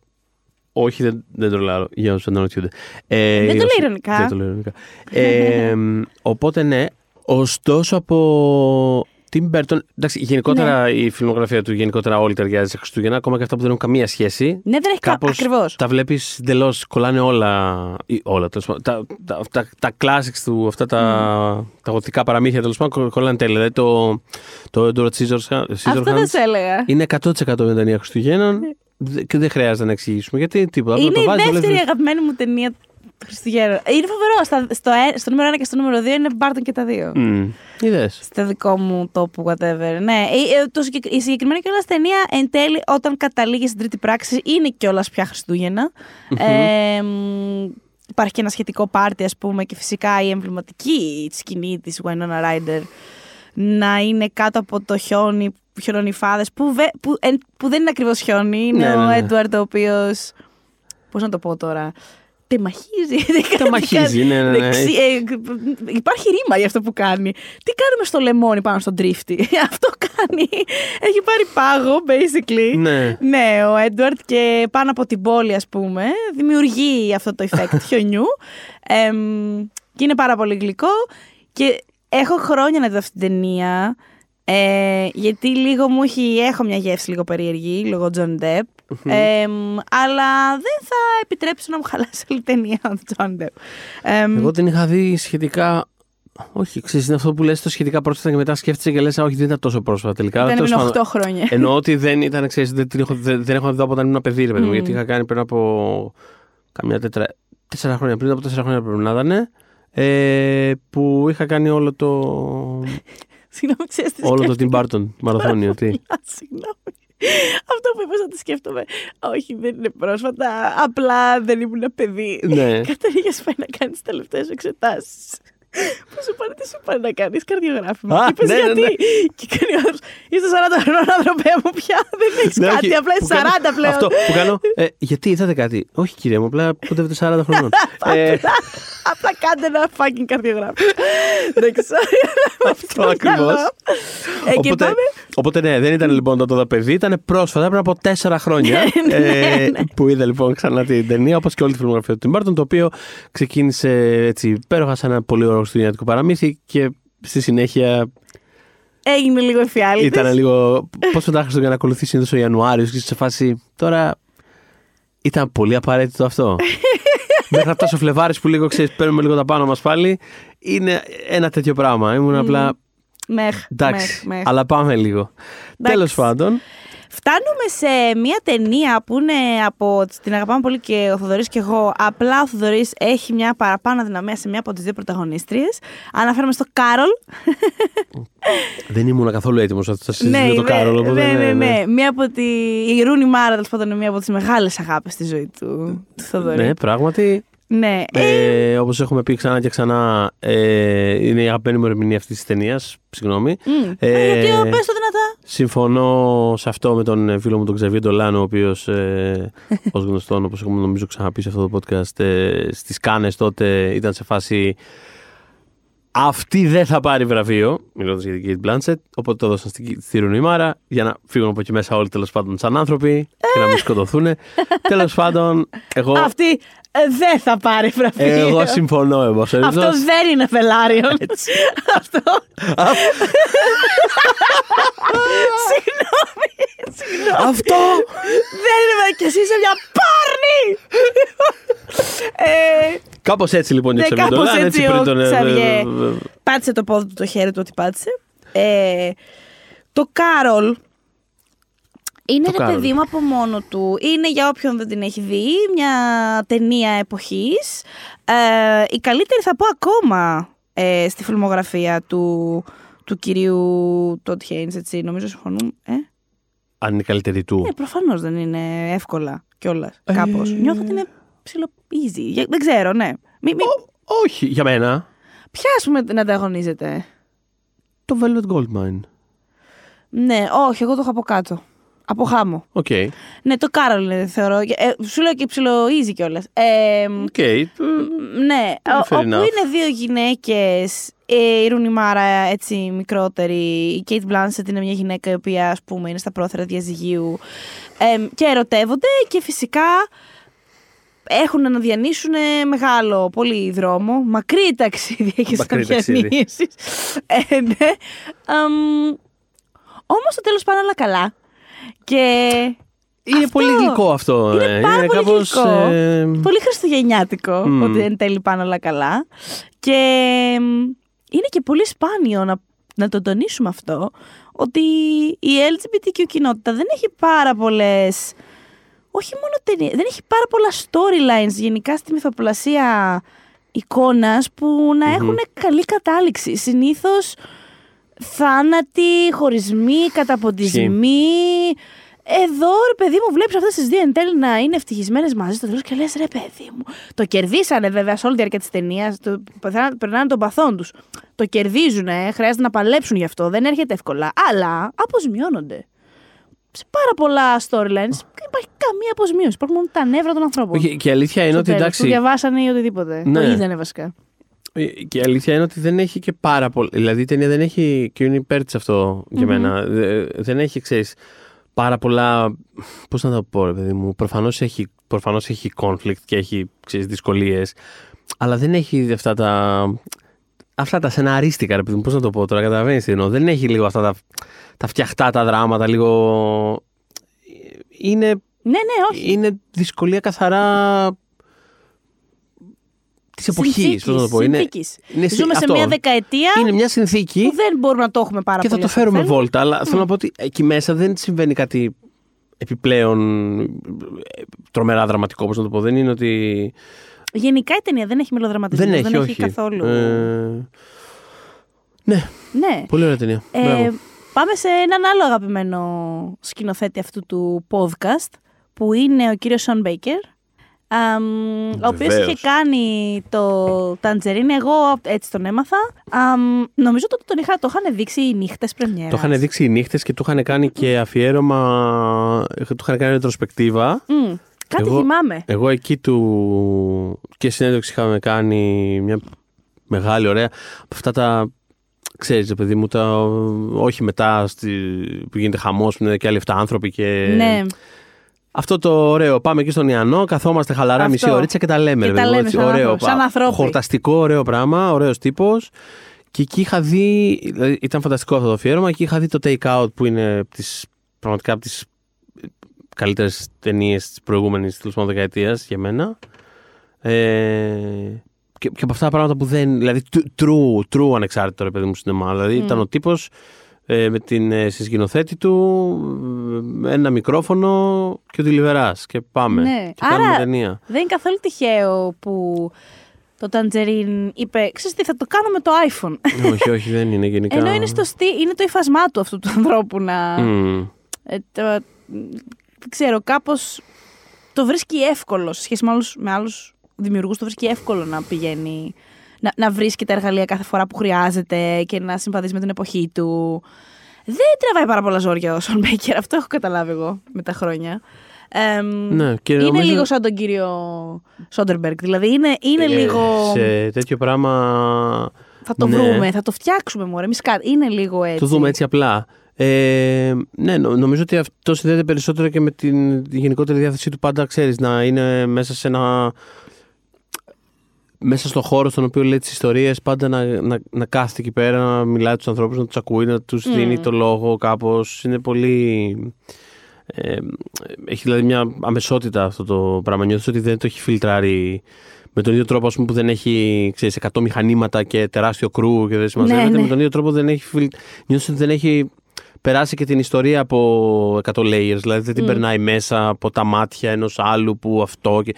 όχι, δεν, δεν το λέω για όσους αναρωτιούνται. Ε, Δεν το για λέει όσους- ειρωνικά. Δεν το λέω ειρωνικά. Ε, οπότε ναι, ωστόσο από Tim Burton, εντάξει, γενικότερα Ναι. η φιλμογραφία του γενικότερα όλη ταιριάζει σε Χριστούγεννα, ακόμα και αυτά που δεν έχουν καμία σχέση. Ναι, δεν έχει Κάπως Ακριβώς. Τα βλέπεις εντελώς, κολλάνε όλα. ή όλα τέλος πάντων. τα, τα, τα, τα classics του, αυτά τα, τα γοτικά παραμύθια τέλος πάντων, κο- κολλάνε τέλεια. Δηλαδή το, το Edward Scissorhands Αυτό δεν σε έλεγα. είναι 100% μια ταινία Χριστουγέννων δε- και δεν χρειάζεται να εξηγήσουμε γιατί τίποτα. Απλά Είναι το η βάζεις, το λες, δεύτερη αγαπημένη μου ταινία του Χριστουγέννων. Είναι φοβερό. Στα, στο, ε- στο νούμερο 1 και στο νούμερο 2 είναι Μπάρτον και τα δύο. Μμ, Είδες. Στο δικό μου τόπο, whatever. Ναι, ε, ε, το, συγκεκ- η συγκεκριμένη κιόλας ταινία εν τέλει, όταν καταλήγει στην τρίτη πράξη, είναι κιόλας πια Χριστούγεννα. Ε, μ, υπάρχει και ένα σχετικό πάρτι, ας πούμε, και φυσικά η εμβληματική σκηνή της Winona Ryder να είναι κάτω από το χιόνι, χιονονιφάδες, που, βε- που, εν- που δεν είναι ακριβώς χιόνι. Είναι Ναι, ο ναι, ναι. Έντουαρντ, ο οποίος. Πώς να το πω τώρα. Τεμαχίζει. Τεμαχίζει, ναι, ναι, ναι. Δεξι- ε, υπάρχει ρήμα για αυτό που κάνει. Τι κάνουμε στο λεμόνι πάνω στον τρίφτη; αυτό κάνει. Έχει πάρει πάγο, basically. Ναι. Ναι, ο Έντουαρτ και πάνω από την πόλη, ας πούμε, δημιουργεί αυτό το effect χιονιού. Εμ, και είναι πάρα πολύ γλυκό. Και έχω χρόνια να δω αυτή την ταινία. Ε, γιατί λίγο μου έχει, έχω μια γεύση λίγο περίεργη, λόγω John Depp. Εμ, αλλά δεν θα επιτρέψω να μου χαλάσει όλη η ταινία ο John Depp. Εμ, Εγώ την είχα δει σχετικά. Όχι, ξέρεις, είναι αυτό που λες το σχετικά πρόσφατα και μετά σκέφτεσαι και λες «Α, Όχι, δεν ήταν τόσο πρόσφατα τελικά. δεν Τέλος έμεινε 8 πάντων, χρόνια. Εννοώ ότι δεν ήταν, ξέρεις, δεν, την έχω, δεν, δεν έχω δει από όταν ήμουν παιδί, ρε παιδί μου, Μμμ. γιατί είχα κάνει πριν από καμιά τετρα, τέσσερα χρόνια. Πριν από τέσσερα χρόνια πρέπει να ήταν. Ε, που είχα κάνει όλο το. Συγγνώμη, ξέρεις τι όλο το σκέφτηκα. Tim Burton μαραθώνιο. τι. Α, Συγγνώμη. Αυτό που είπα να το σκέφτομαι. Όχι, δεν είναι πρόσφατα. Απλά δεν ήμουν παιδί. Ναι. Καταρχήν πάει να κάνεις τις τελευταίες εξετάσεις. Που σου πάνε, τι σου πάνε να κάνεις, καρδιογράφημα. Α, Και είπες ναι, ναι, γιατί; ναι. Και κάνει ο άνθρωπος, Είσαι 40 χρονών, άνθρωπέ μου πια. Δεν έχεις Ναι, κάτι, όχι, απλά που είσαι κάνω- 40 πλέον. Αυτό που κάνω. Ε, γιατί είδατε κάτι; Όχι, κύριε μου, απλά κοντεύετε 40 χρονών. ε, Απλά, απλά κάντε ένα fucking καρδιογράφημα. Δεν ξέρω. Αυτό ακριβώς. Ε, και οπότε, πάμε. οπότε ναι, δεν ήταν λοιπόν το τότε παιδί, ήταν πρόσφατα πριν από τέσσερα χρόνια. Ναι, ε, ναι. Που είδα λοιπόν ξανά την ταινία, όπως και όλη τη φιλμογραφία του Tim Burton, το οποίο ξεκίνησε έτσι υπέροχα σαν ένα πολύ ωραίο χριστουγεννιάτικο παραμύθι και στη συνέχεια Έγινε λίγο εφιάλτης. ήταν λίγο. Πώς μετά Χριστούγεννα να ακολουθεί συνήθως ο Ιανουάριος και σε φάση. Τώρα ήταν πολύ απαραίτητο αυτό. Μέχρι να φτάσει ο Φλεβάρης που λίγο ξέρεις, παίρνουμε λίγο τα πάνω μας πάλι. Είναι ένα τέτοιο πράγμα. Ήμουν απλά. Μεχ, Εντάξει, μεχ, μεχ. αλλά πάμε λίγο. Εντάξει. Τέλος πάντων. Φτάνουμε σε μια ταινία που είναι από. Την αγαπάμε πολύ και ο Θοδωρής και εγώ. Απλά ο Θοδωρής έχει μια παραπάνω δυναμία σε μια από τις δύο πρωταγωνίστριες. Αναφέρομαι στο Κάρολ. Δεν ήμουν καθόλου έτοιμος να το συζητήσω το ναι, Κάρολ. οπότε ναι, ναι, ναι. Μία από τη... Η Ρούνι Μάρα, τέλος πάντων, είναι μία από τις μεγάλες αγάπες στη ζωή του, του Θοδωρή. Ναι, πράγματι. Ναι. Ε, Ε, Όπως έχουμε πει ξανά και ξανά, ε, είναι η αγαπημένη μου ερμηνεία αυτής της ταινίας. Συγγνώμη. μ. ε, Ε, γιατί, πες το δυνατά. Συμφωνώ σε αυτό με τον ε, φίλο μου τον Ξαβιέ Ντολάν, ο οποίος, ε, ως γνωστόν, όπως έχουμε νομίζω ξαναπεί σε αυτό το podcast, ε, στις Κάνες τότε ήταν σε φάση. Αυτή δεν θα πάρει βραβείο, μιλώντας για την Kate Blanchett. Οπότε το έδωσαν στη στη Μάρα για να φύγουν από εκεί μέσα όλοι τέλος πάντων σαν άνθρωποι και να μην σκοτωθούν. τέλος πάντων, εγώ, Αυτή ε, δεν θα πάρει βραβείο. εγώ συμφωνώ εγώ. Αυτό δεν είναι Βελάριον. Αυτό. Συγγνώμη. Συγγνώμη. Αυτό! Δεν είναι Βελάριον. Και εσύ είσαι μια πάρνη. Ε, Κάπως έτσι λοιπόν Ναι, και ο Ξαβιέ κάπως Ντολάν, έτσι έτσι πριν ο τον. ε, Ξαβιέ. ε, ε, πάτησε το πόδι του, το χέρι του, ό,τι πάτησε. Ε, το Κάρολ είναι Το ένα Κάρολ. παιδί μου από μόνο του. Είναι για όποιον δεν την έχει δει, μια ταινία εποχής. Ε, η καλύτερη θα πω ακόμα ε, στη φιλμογραφία του, του κυρίου Τοντ Χέινς, έτσι, νομίζω συμφωνούμε. Ε; Αν είναι καλύτερη του. Ε, προφανώς δεν είναι εύκολα κιόλας. Ε. Κάπως. Νιώθω ότι είναι ψιλο easy. Για- Δεν ξέρω, ναι. Μη, μη, Όχι, για μένα. ποια ας πούμε να ανταγωνίζεται; Το Velvet Goldmine. Ναι, όχι, εγώ το έχω από κάτω. Από χάμω. Οκ. Ναι, το Κάρολ είναι, θεωρώ. Ε, σου λέω και ψιλο easy κιόλας. Ε, Οκ. ναι, ο- fair όπου enough. είναι δύο γυναίκες, ε, η Ρούνι Μάρα έτσι μικρότερη, η Κέιτ Μπλάνσετ είναι μια γυναίκα η οποία ας πούμε είναι στα πρόθερα διαζυγίου ε, και ερωτεύονται και φυσικά έχουν να διανύσουν μεγάλο, πολύ δρόμο, μακρύ ταξίδι έχεις να Μακρύ ταξίδι. διανύσεις. Ε, ναι. Αμ, όμως στο τέλος πάνε όλα καλά. Και Είναι Αυτό. πολύ γλυκό αυτό. Είναι ε. πάρα πολύ κάπως, γλυκό. ε, Πολύ χριστουγεννιάτικο Μμμ. ότι εν τέλει πάνε όλα καλά. Και μ, είναι και πολύ σπάνιο να, να το τονίσουμε αυτό, ότι η LGBTQ κοινότητα δεν έχει πάρα πολλές, όχι μόνο ταινίες, δεν έχει πάρα πολλά storylines γενικά στη μυθοπλασία εικόνας που να έχουν καλή κατάληξη. Συνήθως θάνατοι, χωρισμοί, καταποντισμοί. Εδώ ρε παιδί μου, βλέπεις αυτές τις δύο εν τέλει να είναι ευτυχισμένες μαζί στο τέλος και λες ρε παιδί μου. Το κερδίσανε βέβαια σε όλη τη διάρκεια της ταινίας. Περνάνε των παθών τους. Το κερδίζουν, χρειάζεται να παλέψουν γι' αυτό. Δεν έρχεται εύκολα. Αλλά αποσμιώνονται. Σε πάρα πολλά storylines δεν υπάρχει καμία αποσμίωση. Υπάρχουν μόνο τα νεύρα των ανθρώπων. όχι, Και η αλήθεια είναι Στο ότι τέλος, εντάξει. Που διαβάσανε ή οτιδήποτε. Ναι. Το είδανε βασικά. Ε, Και η αλήθεια είναι ότι δεν έχει και πάρα πολύ. Δηλαδή η ταινία δεν έχει. και είναι υπέρ της αυτό για μένα. Δε- Δεν έχει, ξέρεις, πάρα πολλά. Πώς να το πω, ρε παιδί μου. Προφανώς έχει, προφανώς έχει conflict και έχει δυσκολίες. Αλλά δεν έχει αυτά τα. Αυτά τα σεναρίστικα, ρε παιδί μου. Πώς να το πω τώρα, καταλαβαίνεις τι εννοώ. Δεν έχει λίγο αυτά τα, τα φτιαχτά τα δράματα, λίγο. Είναι, Ναι, ναι, όχι. είναι δυσκολία καθαρά. Της εποχής. Πώς να το πω. Είναι, Συνθήκης. είναι συ- Ζούμε σε αυτό. μια δεκαετία είναι μια συνθήκη που δεν μπορούμε να το έχουμε πάρα και θα πολύ. το όσο φέρουμε θέλουμε. βόλτα. Αλλά θέλω να πω ότι εκεί μέσα δεν συμβαίνει κάτι επιπλέον ε, τρομερά δραματικό, όπως να το πω. Δεν είναι ότι. Γενικά η ταινία δεν έχει μελοδραματισμό. δεν έχει, όχι. καθόλου. Ε, ναι, Ναι. πολύ ωραία ταινία. Ε, Μπράβο. πάμε σε έναν άλλο αγαπημένο σκηνοθέτη αυτού του podcast που είναι ο κύριος Σον Μπέικερ. Ο οποίος Βεβαίως. είχε κάνει το Tangerine, εγώ έτσι τον έμαθα. Αμ, νομίζω ότι τον είχα, το είχαν δείξει οι νύχτες πρεμιέρας. Το είχαν δείξει οι νύχτες και του είχαν κάνει και αφιέρωμα. Του είχαν κάνει ρετροσπεκτίβα. Μμ, κάτι Εγώ- θυμάμαι. Εγώ εκεί του και συνέντευξη είχαμε κάνει μια μεγάλη ωραία από αυτά τα ξέρεις ρε παιδί μου τα, όχι μετά στη, που γίνεται χαμός που είναι και άλλοι 7 άνθρωποι και Ναι. Αυτό το ωραίο πάμε εκεί στον Ιαννό καθόμαστε χαλαρά Αυτό. μισή ωρίτσα και τα λέμε Και ρε τα παιδί μου, λέμε έτσι, σαν ωραίο, άνθρωποι, σαν πα- ανθρώποι. χορταστικό ωραίο πράγμα ωραίος τύπος και εκεί είχα δει δηλαδή, ήταν φανταστικό αυτό το αφιέρωμα και είχα δει το Take Out που είναι τις, πραγματικά από τις καλύτερες ταινίες της προηγούμενης τέλος πάντων δεκαετίας για μένα. Ε, και, και από αυτά τα πράγματα που δεν. Δηλαδή, tr- true, true ανεξάρτητο ρε παιδί μου σινεμά. Δηλαδή, ήταν ο τύπος ε, με την ε, συσκηνοθέτη του, ε, ένα μικρόφωνο και ο τηλιβερά. Και πάμε. Ναι. Και κάνουμε Άρα- ταινία. Δεν είναι καθόλου τυχαίο που το Tangerine είπε «Ξέρεις τι, θα το κάνω με το iPhone». όχι, όχι, δεν είναι γενικά. Ενώ είναι, στο στή, είναι το υφασμά του αυτού του ανθρώπου να... Μμ. Ε, το- δεν ξέρω, κάπως το βρίσκει εύκολο σε σχέση με άλλους, με άλλους δημιουργούς το βρίσκει εύκολο να πηγαίνει. Να, να βρίσκει τα εργαλεία κάθε φορά που χρειάζεται και να συμβαδίζει με την εποχή του. Δεν τραβάει πάρα πολλά ζόρια ο Σον Μπέικερ, αυτό έχω καταλάβει εγώ με τα χρόνια. Ε, Ναι, και είναι νομίζω- λίγο σαν τον κύριο Σόντερμπεργκ. Δηλαδή είναι, είναι Ε, λίγο. Σε τέτοιο πράγμα. Θα το ναι. βρούμε, θα το φτιάξουμε μόνο. Εμείς είναι λίγο έτσι. Το δούμε έτσι απλά. Ε, ναι, νο- νομίζω ότι αυτό συνδέεται περισσότερο και με την γενικότερη διάθεσή του πάντα, ξέρεις, να είναι μέσα σε ένα... Μέσα στο χώρο στον οποίο λέει τις ιστορίες πάντα να, να, να κάθεται εκεί πέρα, να μιλάει τους ανθρώπους, να τους ακούει, να τους Μμμ. δίνει το λόγο κάπως. Είναι πολύ... Ε, έχει δηλαδή μια αμεσότητα αυτό το πράγμα. Νιώθεις ότι δεν το έχει φιλτράρει με τον ίδιο τρόπο ας πούμε, που δεν έχει ξέρεις, 100 μηχανήματα και τεράστιο κρού και δεν συμμαζεύεται. ναι. Με τον ίδιο τρόπο δεν έχει φιλ... νιώθεις ότι δεν έχει περάσει και την ιστορία από 100 layers. Δηλαδή δεν την Μμ. περνάει μέσα από τα μάτια ενός άλλου που αυτό. Και...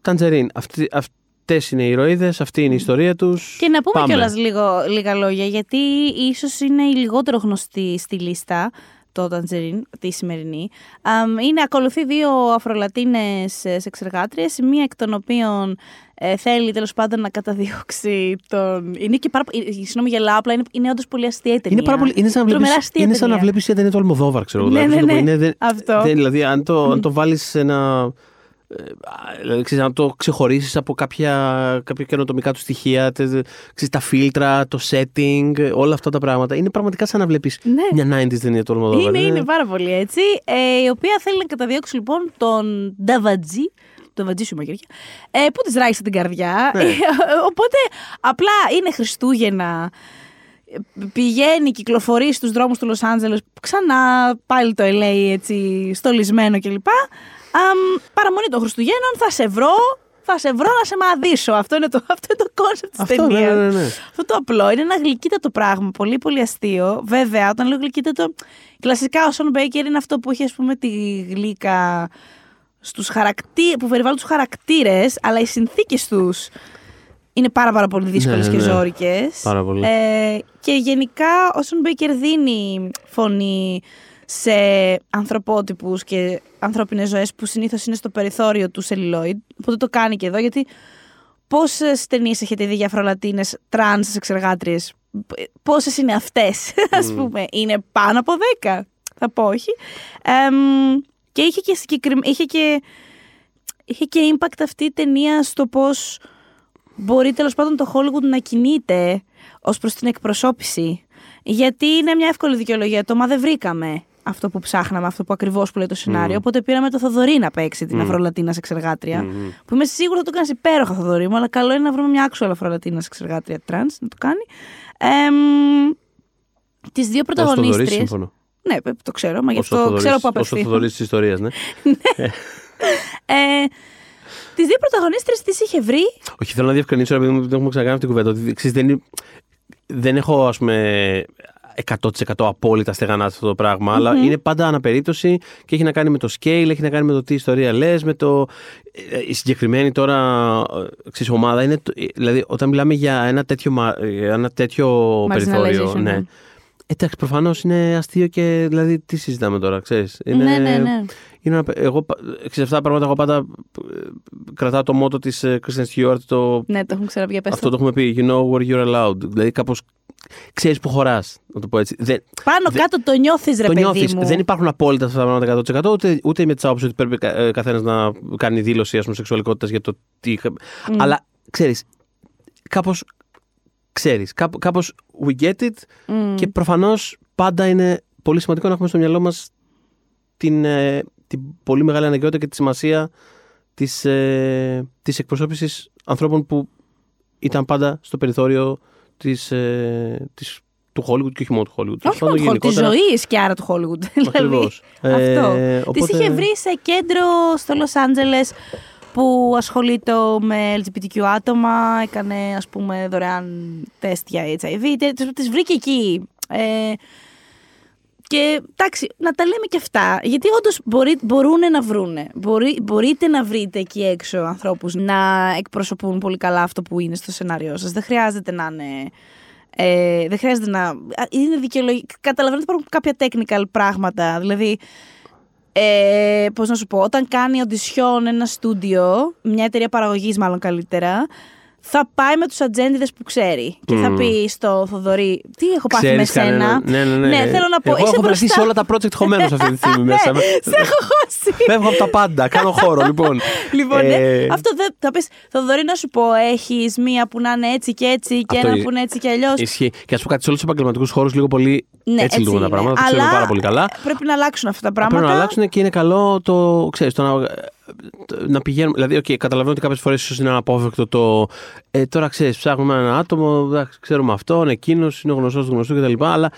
Ταντζερίν. Αυτοί, αυτές είναι οι ηρωίδες, αυτή είναι η ιστορία τους. Και να πούμε Πάμε. κιόλας λίγα λόγια, γιατί ίσως είναι η λιγότερο γνωστή στη λίστα το Tangerine, τη σημερινή. Αμ, είναι, ακολουθεί δύο αφρολατίνες ε, σεξεργάτριες, η μία εκ των οποίων ε, θέλει τέλος πάντων να καταδιώξει τον... Είναι και πάρα... ε, Συγγνώμη γελάω, απλά είναι, είναι όντως πολύ αστεία η ταινία. Είναι, πάρα πολύ, είναι σαν να Τρομερά βλέπεις, αστεία είναι σαν να ταινία. βλέπεις μια ταινία του Αλμοδόβαρ, ξέρω εγώ. Ναι, δηλαδή, ναι, αυτό το ναι. πω. Είναι, δεν- Αυτό. δεν- δηλαδή, αν το, αν το βάλεις σε ένα... ε, Δηλαδή, ξέρεις, αν το ξεχωρίσεις από κάποια, κάποια καινοτομικά του στοιχεία, τε- ξέρεις, τα φίλτρα, το setting, όλα αυτά τα πράγματα, είναι πραγματικά σαν να βλέπεις Ναι. μια 90s ταινία του Αλμοδόβαρ. Είναι, είναι πάρα πολύ έτσι. Ε, η οποία θέλει να καταδιώξει λοιπόν τον Νταβατζή. Το βατζή σου μαγειριά. Ε, που της ράγισε την καρδιά. Ναι. Ε, οπότε απλά είναι Χριστούγεννα. Ε, Πηγαίνει, κυκλοφορεί στους δρόμους του Λος Άντζελες Ξανά πάλι το LA έτσι στολισμένο κλπ. Αμ, παραμονή των Χριστουγέννων θα σε βρω, θα σε βρω να σε μαδίσω. Αυτό είναι το, αυτό είναι το concept της Αυτό, ναι, ταινίας. ναι, ναι, ναι. Αυτό το απλό είναι ένα γλυκύτατο πράγμα. Πολύ, πολύ αστείο. Βέβαια, όταν λέω γλυκύτατο, κλασικά ο Σον Μπέικερ είναι αυτό που έχει, ας πούμε, τη γλύκα στους χαρακτή... που περιβάλλουν τους χαρακτήρες, αλλά οι συνθήκες τους είναι πάρα, πάρα πολύ δύσκολες Ναι, και ναι. ζώρικες. Πάρα πολύ. Ε, και γενικά ο Σον Μπέικερ δίνει φωνή σε ανθρωπότυπους και ανθρώπινες ζωές που συνήθως είναι στο περιθώριο του σελιλόιντ. Οπότε το κάνει και εδώ, γιατί πόσες ταινίες έχετε δει για αφρολατίνες τρανς σεξεργάτριες, Πόσες είναι αυτές, ας πούμε, Είναι πάνω από 10. Θα πω όχι; Εμ, και είχε και, συγκεκριμέ- είχε και είχε και impact αυτή η ταινία στο πώς μπορεί τέλος πάντων το Hollywood να κινείται ως προς την εκπροσώπηση. Γιατί είναι μια εύκολη δικαιολογία. Το μα δεν βρήκαμε αυτό που ψάχναμε, αυτό που ακριβώς που λέει το σενάριο. Οπότε πήραμε το Θοδωρή να παίξει την Αφρολατίνα σεξεργάτρια. Που είμαι σίγουρη θα το κάνεις υπέροχα Θοδωρή μου, αλλά καλό είναι να βρούμε μια actual Αφρολατίνα σεξεργάτρια τρανς να το κάνει. Εμ, τις δύο Ως Θοδωρής, πρωταγωνίστριες. σύμφωνο. Ναι, το ξέρω, μα γι' Όσο αυτό Θοδωρής- ξέρω που Όσο απευθύνω. Θοδωρής της ιστορίας, ναι. Ε, τις δύο πρωταγωνίστρες τις είχε βρει. Όχι, θέλω να διευκρινίσω, επειδή δεν έχουμε ξανακάνει αυτή την κουβέντα. Ότι, ξέρεις, δεν, είναι- δεν έχω, ας πούμε, 100% απόλυτα στεγανά σε αυτό το πραγμα αλλά είναι πάντα αναπερίπτωση και έχει να κάνει με το scale, έχει να κάνει με το τι ιστορία λες, με το... ε, Η συγκεκριμένη τώρα ε, ξέρεις, ομάδα είναι... το- ε, Δηλαδή, όταν μιλάμε για ένα τέτοιο, μα- ε, ένα τέτοιο περιθώριο... Marginalization, ναι. Ναι. Εντάξει, προφανώς είναι αστείο και δηλαδή τι συζητάμε τώρα, ξέρεις. Είναι, Ναι, ναι, ναι. Είναι ένα, εγώ, πα- ξέρεις, αυτά τα πράγματα εγώ πάντα ε, κρατάω το μότο της ε, Kristen Stewart, το Ναι, το έχουμε ξαναπεί για πες αυτό το. το έχουμε πει. You know where you're allowed. Δηλαδή κάπως. Ξέρεις που χωράς, να το πω έτσι. Δεν, Πάνω δεν- κάτω το νιώθεις ρε το παιδί νιώθεις. μου. Δεν υπάρχουν απόλυτα αυτά τα πράγματα 100%, ούτε, ούτε με τις άποψη ότι πρέπει καθένας να κάνει δήλωση ας πούμε, σεξουαλικότητας για το τι. Αλλά ξέρεις, κάπω. Ξέρεις, κάπως we get it Μμ. και προφανώς πάντα είναι πολύ σημαντικό να έχουμε στο μυαλό μας την, ε, την πολύ μεγάλη αναγκαιότητα και τη σημασία της, ε, της εκπροσώπησης ανθρώπων που ήταν πάντα στο περιθώριο της, ε, της, του Hollywood και όχι μόνο του Hollywood. Όχι μόνο του Hollywood, της ζωής και άρα του Hollywood. δηλαδή, Ακριβώς. Ε, αυτό. οπότε- Τη είχε βρει σε κέντρο στο Λος Άντζελες που ασχολείται με LGBTQ άτομα, έκανε ας πούμε δωρεάν τεστ για HIV, τε- τις, τις βρήκε εκεί. Ε, και εντάξει, να τα λέμε και αυτά. Γιατί όντως μπορεί, μπορούν να βρούνε. Μπορεί, μπορείτε να βρείτε εκεί έξω ανθρώπους να εκπροσωπούν πολύ καλά αυτό που είναι στο σενάριό σας. Δεν χρειάζεται να είναι. Ε, δεν χρειάζεται να. α, Είναι δικαιολογικό. Καταλαβαίνετε ότι υπάρχουν κάποια technical πράγματα. Δηλαδή, ε, πώς να σου πω, όταν κάνει οντισιόν ένα στούντιο, μια εταιρεία παραγωγής μάλλον καλύτερα, θα πάει με τους ατζέντιδες που ξέρει. Και θα Μμμ. πει στο Θοδωρή, τι έχω πάθει με Ξέρεις σένα; κανένα- Ναι, ναι, ναι. θέλω να πω, Εγώ είσαι έχω βρεθεί μπροστά. σε όλα τα project χωμένο αυτή τη στιγμή Ναι, μέσα. σε έχω χώσει. Φεύγω από τα πάντα. Κάνω χώρο, λοιπόν. Λοιπόν, ναι, Ε, αυτό δεν θα πεις. Θοδωρή, να σου πω, έχεις μία που να είναι έτσι και έτσι και Αυτό ένα ι- που είναι έτσι και αλλιώς. Ισχύει. Και ας πούμε κάτι σε όλους τους επαγγελματικούς χώρους λίγο πολύ Ναι, έτσι λειτουργούν τα είναι. πράγματα. Το Αλλά ξέρουμε πάρα πολύ καλά. Πρέπει να αλλάξουν αυτά τα πράγματα. Πρέπει να αλλάξουν και είναι καλό το. Ξέρεις, το να, να πηγαίνουμε. Δηλαδή, okay, καταλαβαίνω ότι κάποιες φορές ίσως είναι αναπόφευκτο το. Ε, τώρα ξέρεις, ψάχνουμε ένα άτομο, εντάξει, ξέρουμε αυτόν, εκείνος είναι ο γνωστός του γνωστού κτλ. Αλλά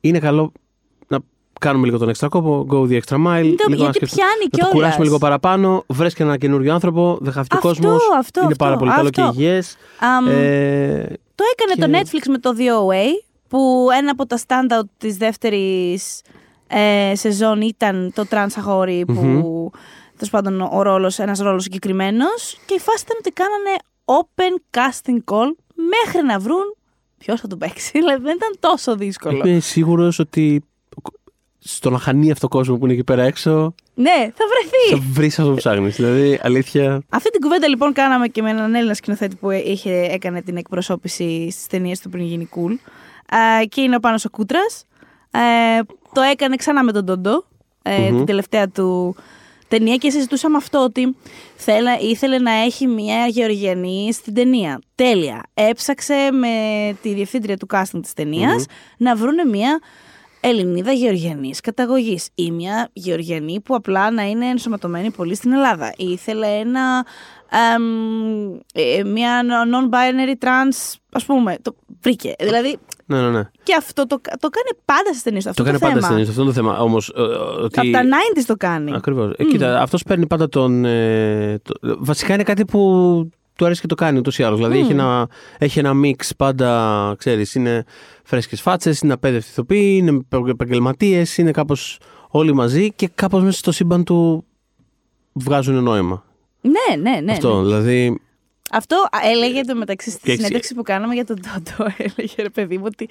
είναι καλό να κάνουμε λίγο τον έξτρα κόπο, go the extra mile. Το- λίγο να γιατί σκεφτούμε- πιάνει να το κιόλας. κουράσουμε λίγο παραπάνω. Βρες και ένα καινούριο άνθρωπο, δεν χάθηκε ο Αυτό, κόσμος. αυτό, Είναι αυτό, πάρα πολύ καλό αυτό. και υγιές. Αμ, Ε, Το έκανε Και- το Netflix με το The OA, που ένα από τα standout της δεύτερης ε, σεζόν ήταν το τρανς αγόρι που Μμμ. Τέλος πάντων ο ρόλος, ένας ρόλος συγκεκριμένος. και η φάση ήταν ότι κάνανε open casting call μέχρι να βρουν ποιος θα το παίξει. Δηλαδή δεν ήταν τόσο δύσκολο. είμαι σίγουρος ότι στον αχανή κόσμο που είναι εκεί πέρα έξω ναι, θα βρεθεί. θα βρεις αυτό που ψάχνεις. Δηλαδή, αλήθεια. Αυτή την κουβέντα λοιπόν κάναμε και με έναν Έλληνα σκηνοθέτη που είχε, έκανε την εκπροσώπηση στις ταινίες του πριν γίνει cool. Ε, και είναι ο Πάνος ο Κούτρας. Ε, το έκανε ξανά με τον Τόντο, ε, Μμμ. την τελευταία του ταινία και συζητούσαμε αυτό ότι θέλα, ήθελε να έχει μια Γεωργιανή στην ταινία. Τέλεια. Έψαξε με τη διευθύντρια του casting της ταινίας να βρούνε μια Ελληνίδα Γεωργιανής καταγωγής ή μια Γεωργιανή που απλά να είναι ενσωματωμένη πολύ στην Ελλάδα. Ήθελε ένα, εμ, ε, μια non-binary trans, ας πούμε. Το βρήκε. Δηλαδή Ναι, ναι, ναι. και αυτό το, το κάνει πάντα στις ταινίες του. Αυτό Το κάνει θέμα. πάντα στην αυτό είναι το θέμα. Όμως. ότι... Από τα 90s το κάνει. Ακριβώς. Ε, κοίτα, αυτός παίρνει πάντα τον. ε, το- Βασικά είναι κάτι που του αρέσει και το κάνει ούτως ή άλλως. Δηλαδή έχει ένα, έχει ένα μίξ πάντα, ξέρεις, είναι φρέσκες φάτσες, είναι απέδευτοι ηθοποιοί, είναι επαγγελματίες, είναι κάπως όλοι μαζί και κάπως μέσα στο σύμπαν του βγάζουν νόημα. Ναι, ναι, ναι. αυτό. ναι. Δηλαδή. Αυτό α, έλεγε το μεταξύ στη Και εξ- συνέντευξη που κάναμε για τον Τόντο. Έλεγε ρε παιδί μου ότι.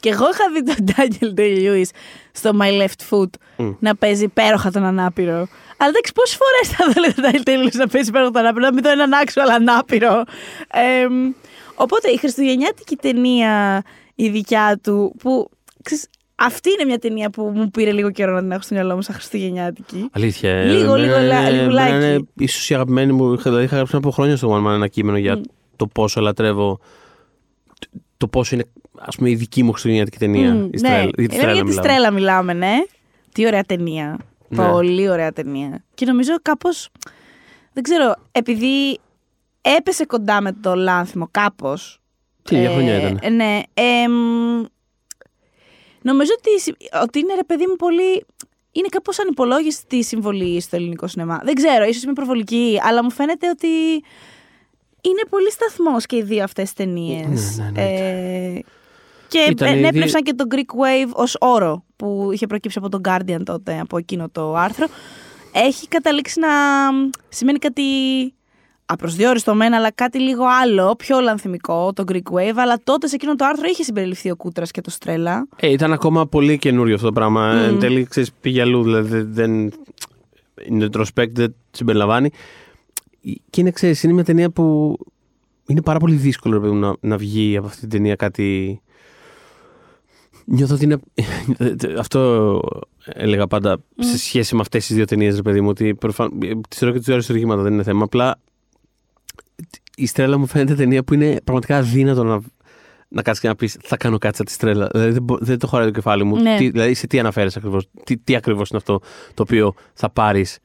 Και εγώ είχα δει τον Daniel Day-Lewis στο My Left Foot Μμ. να παίζει υπέροχα τον ανάπηρο. Αλλά εντάξει, πόσες φορές θα δω τον Daniel Day-Lewis να παίζει υπέροχα τον ανάπηρο, να μην δω έναν actual ανάπηρο. Εμ, οπότε η χριστουγεννιάτικη ταινία η δικιά του, που ξέρεις, αυτή είναι μια ταινία που μου πήρε λίγο καιρό να την έχω στο μυαλό μου σαν χριστουγεννιάτικη. Αλήθεια. ε, Λίγο, εμένα λίγο, λα- είναι- λιγουλάκι. εμένα Είναι ίσως η αγαπημένη μου. είχα- Δηλαδή, είχα γράψει πριν από χρόνια στο One Man ένα κείμενο για το πόσο λατρεύω. το- Το πόσο είναι, ας πούμε, η δική μου χριστουγεννιάτικη ταινία. Μμ, Η Στρέλα- ναι. για τη Ε, Στρέλα για τη μιλάμε. Στρέλα μιλάμε, ναι. Τι ωραία ταινία. Ναι. Πολύ ωραία ταινία. Και νομίζω κάπως, δεν ξέρω, επειδή έπεσε κοντά με το λάνθιμο κάπως. Τι, για χρόνια ήταν. ε, Ναι. εμ, νομίζω ότι, συ- ότι είναι ρε παιδί μου πολύ... Είναι κάπως ανυπολόγιστη η συμβολή στο ελληνικό σινεμά. Δεν ξέρω, ίσως είμαι προβολική, αλλά μου φαίνεται ότι είναι πολύ σταθμός και οι δύο αυτές ταινίες. Ναι, ναι, ε, και Ήταν οι ενέπνευσαν και το Greek Wave ως όρο που είχε προκύψει από τον Guardian τότε, από εκείνο το άρθρο. Έχει καταλήξει να σημαίνει κάτι απροσδιόριστο μένα, αλλά κάτι λίγο άλλο, πιο λανθιμικό, το Greek Wave. Αλλά τότε σε εκείνο το άρθρο είχε συμπεριληφθεί ο Κούτρας και το Στρέλα. Ε, ήταν ακόμα πολύ καινούριο αυτό το πράγμα. Εν τέλει, ξέρεις, πήγε αλλού. Δηλαδή, δεν. Είναι retrospect, δεν συμπεριλαμβάνει. Και είναι, ξέρεις, είναι μια ταινία που είναι πάρα πολύ δύσκολο ρε παιδί μου, να, να βγει από αυτή την ταινία κάτι. Νιώθω ότι είναι. Αυτό έλεγα πάντα σε σχέση με αυτές τις δύο ταινίες, ρε παιδί μου. Ότι προφαν... Τη θεωρώ και τις δύο αριστουργήματα δεν είναι θέμα. Απλά η Στρέλα μου φαίνεται ταινία που είναι πραγματικά αδύνατο να, να κάτσεις και να πεις Θα κάνω κάτι σαν τη Στρέλα. Δηλαδή δεν, μπο- δεν το χωράει το κεφάλι μου. Ναι. Τι, δηλαδή σε τι αναφέρεις ακριβώς; Τι, τι ακριβώς είναι αυτό το οποίο θα πάρεις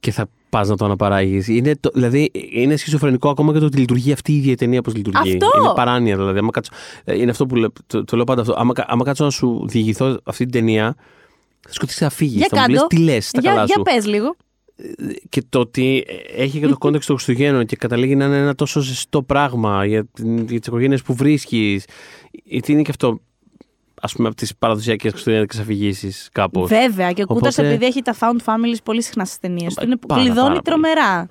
και θα πας να το αναπαράγεις; Είναι το, δηλαδή είναι σχιζοφρενικό ακόμα και το ότι λειτουργεί αυτή η ίδια η ταινία πώς λειτουργεί. Αυτό! Είναι παράνοια δηλαδή. Άμα κάτσω, ε, είναι αυτό που λέ- το, το λέω πάντα αυτό. Άμα, κα- άμα κάτσω να σου διηγηθώ αυτή την ταινία, θα σηκωθείς να φύγεις. Για Θα μου λες κάτω. τι λες στα για καλά για σου. πες λίγο. Και το ότι έχει και το context των Χριστουγέννων και καταλήγει να είναι ένα τόσο ζεστό πράγμα για, την- για τις οικογένειες που βρίσκεις. Γιατί είναι και αυτό, ας πούμε, από τις παραδοσιακές χριστουγεννιάτικες αφηγήσεις κάπως. Βέβαια. Και ο Κούτρα, Οπότε- επειδή έχει τα found families πολύ συχνά στις ταινίες του, είναι, Πάρα, κλειδώνει πάρα πολύ. τρομερά.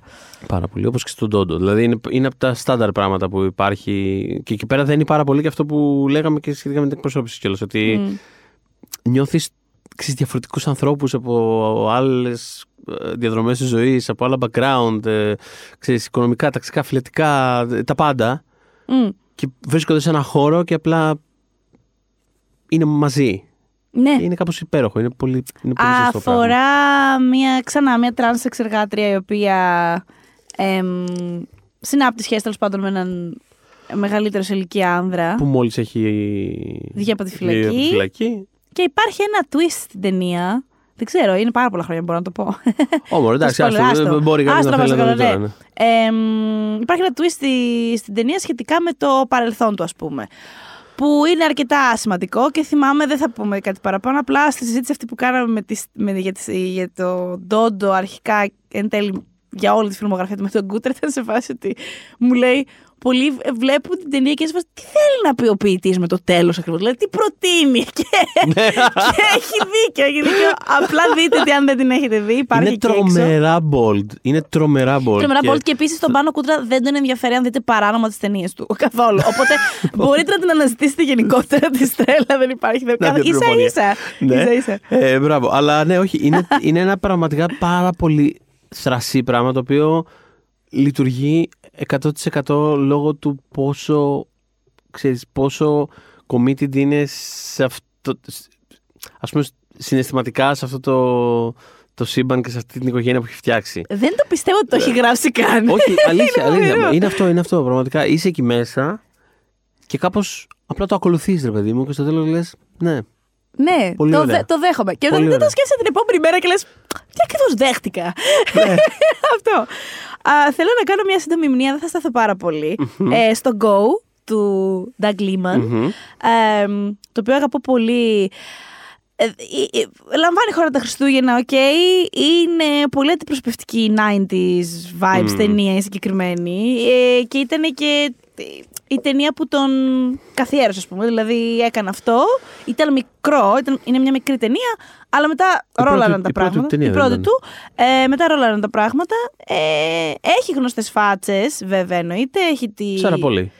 Πάρα πολύ, όπως και στον Τόντο. Δηλαδή είναι, είναι από τα στάνταρ πράγματα που υπάρχει. Και εκεί πέρα δεν είναι πάρα πολύ και αυτό που λέγαμε και σχετικά με την εκπροσώπηση κιόλας. Ότι Μμ. νιώθεις ξέρεις, διαφορετικούς ανθρώπους από άλλες ε, διαδρομές της ζωής, από άλλα background, ε, ξέρεις, οικονομικά, ταξικά, φιλετικά, ε, τα πάντα. Μμ. Και βρίσκονται σε ένα χώρο και απλά είναι μαζί. Ναι. Είναι κάπως υπέροχο, είναι πολύ, είναι πολύ ζεστό πράγμα. Αφορά μια, ξανά μια τρανς σεξεργάτρια η οποία εμ, συνάπτει σχέση τέλος πάντων με έναν μεγαλύτερο σε ηλικία άνδρα. Που μόλις έχει Βγει από τη βγει από τη φυλακή. φυλακή. Και υπάρχει ένα twist στην ταινία. Δεν ξέρω, είναι πάρα πολλά χρόνια, μπορώ να το πω. Ω, εντάξει, Spoiler, άστο, άστο. μπορεί κανείς Άστο να να θέλει να μας το το δει κάνω, τώρα, ναι. ναι. Εμ, υπάρχει ένα twist στη- στην ταινία σχετικά με το παρελθόν του, ας πούμε. Που είναι αρκετά σημαντικό και θυμάμαι, δεν θα πούμε κάτι παραπάνω. Απλά στη συζήτηση αυτή που κάναμε με τις, με, για, τις, για το Ντόντο αρχικά εν τέλει για όλη τη φιλμογραφία του με τον Κούτερ, ήταν σε φάση ότι μου λέει. Πολλοί βλέπουν την ταινία και είναι σε φάση, τι θέλει να πει ο ποιητής με το τέλος ακριβώς. Δηλαδή, τι προτείνει. Και, και έχει δίκιο, έχει δίκιο. Απλά δείτε ότι αν δεν την έχετε δει, υπάρχει Είναι και έξω. τρομερά bold. Είναι τρομερά bold. Τρομερά και- bold και επίσης τον Πάνο Κούτρα δεν τον ενδιαφέρει αν δείτε παράνομα τις ταινίες του. Καθόλου. Οπότε μπορείτε να την αναζητήσετε γενικότερα τη στρέλα, δεν υπάρχει. Να δει σα πληροφορίες. ίσα. Ναι. ίσα, ίσα. Ε, μπράβο. Αλλά ναι, όχι. Είναι, είναι ένα πραγματικά πάρα πολύ θρασί πράγμα το οποίο λειτουργεί 100% λόγω του πόσο, ξέρεις, πόσο committed είναι σε αυτό, ας πούμε συναισθηματικά σε αυτό το, το σύμπαν και σε αυτή την οικογένεια που έχει φτιάξει. Δεν το πιστεύω ότι το έχει γράψει καν. Όχι, αλήθεια, Είναι αλήθεια. ωραίο. Είναι αυτό, είναι αυτό. Πραγματικά είσαι εκεί μέσα και κάπως απλά το ακολουθείς ρε παιδί μου και στο τέλος λες ναι. Ναι, Πολύ το, ωραία. δε- το δέχομαι. Και Πολύ δεν δεν το ωραία. σκέφτεσαι την επόμενη μέρα και λες. Τι ακριβώς δέχτηκα; Ναι. Αυτό. Α, θέλω να κάνω μια σύντομη μνήμα, δεν θα σταθώ πάρα πολύ. ε, στο Go του Doug Liman, Μμμ. ε, το οποίο αγαπώ πολύ. Ε, ε, ε, λαμβάνει χώρα τα Χριστούγεννα, οκ. Είναι πολύ αντιπροσωπευτική 90s vibes Μμμ. ταινία η συγκεκριμένη. Ε, και ήταν και η ταινία που τον καθιέρωσε, ας πούμε. Δηλαδή έκανε αυτό. Ήταν μικρό, ήταν, είναι μια μικρή ταινία, αλλά μετά πρώτη- ρόλαραν τα η πρώτη πράγματα. ταινία η δεν πρώτη ήταν. του. Ε, μετά ρόλαραν τα πράγματα. Ε, έχει γνωστές φάτσες, βέβαια εννοείται. Έχει τη. Σάρα πολύ.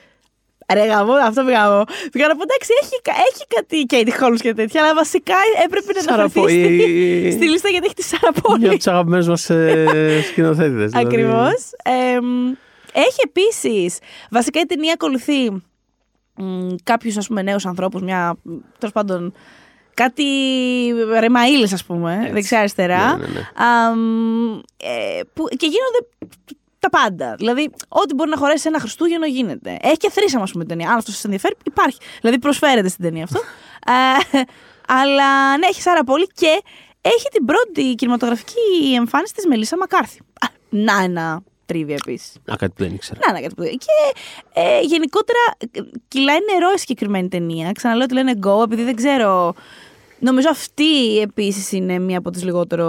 Ρε γαμώ, αυτό πήγα εγώ. Πήγα να πω εντάξει, έχει, κα- έχει κάτι Katie Holmes και τέτοια, αλλά βασικά έπρεπε να Σάρα αναφερθεί Πόλη. στη, στη λίστα γιατί έχει τη Σάρα Μια Πόλη. από τους αγαπημένους μας σκηνοθέτε. Ακριβώς. Έχει επίσης. Βασικά η ταινία ακολουθεί κάποιους νέους ανθρώπους, μια. τέλος πάντων. Κάτι ρεμαίλες ας πούμε, δεξιά-αριστερά. Ναι, ναι, ναι. Αμ, ε, που, και γίνονται τα πάντα. Δηλαδή, ό,τι μπορεί να χωρέσει σε ένα Χριστούγεννο γίνεται. Έχει και θρήσαμα, ας πούμε, την ταινία. Αν αυτός σας ενδιαφέρει, υπάρχει. Δηλαδή, προσφέρεται στην ταινία αυτό. ε, αλλά ναι, έχει Σάρα πολύ και έχει την πρώτη κινηματογραφική εμφάνιση της Μελίσσα Μακάρθη. Α, Να ένα τρίβια επίσης. Α, κάτι που δεν ήξερα. Να, να, κάτι που δεν- Και ε, γενικότερα ε, κυλάει νερό η συγκεκριμένη ταινία. Ξαναλέω ότι λένε go, επειδή δεν ξέρω. Νομίζω αυτή επίσης είναι μία από τις λιγότερο.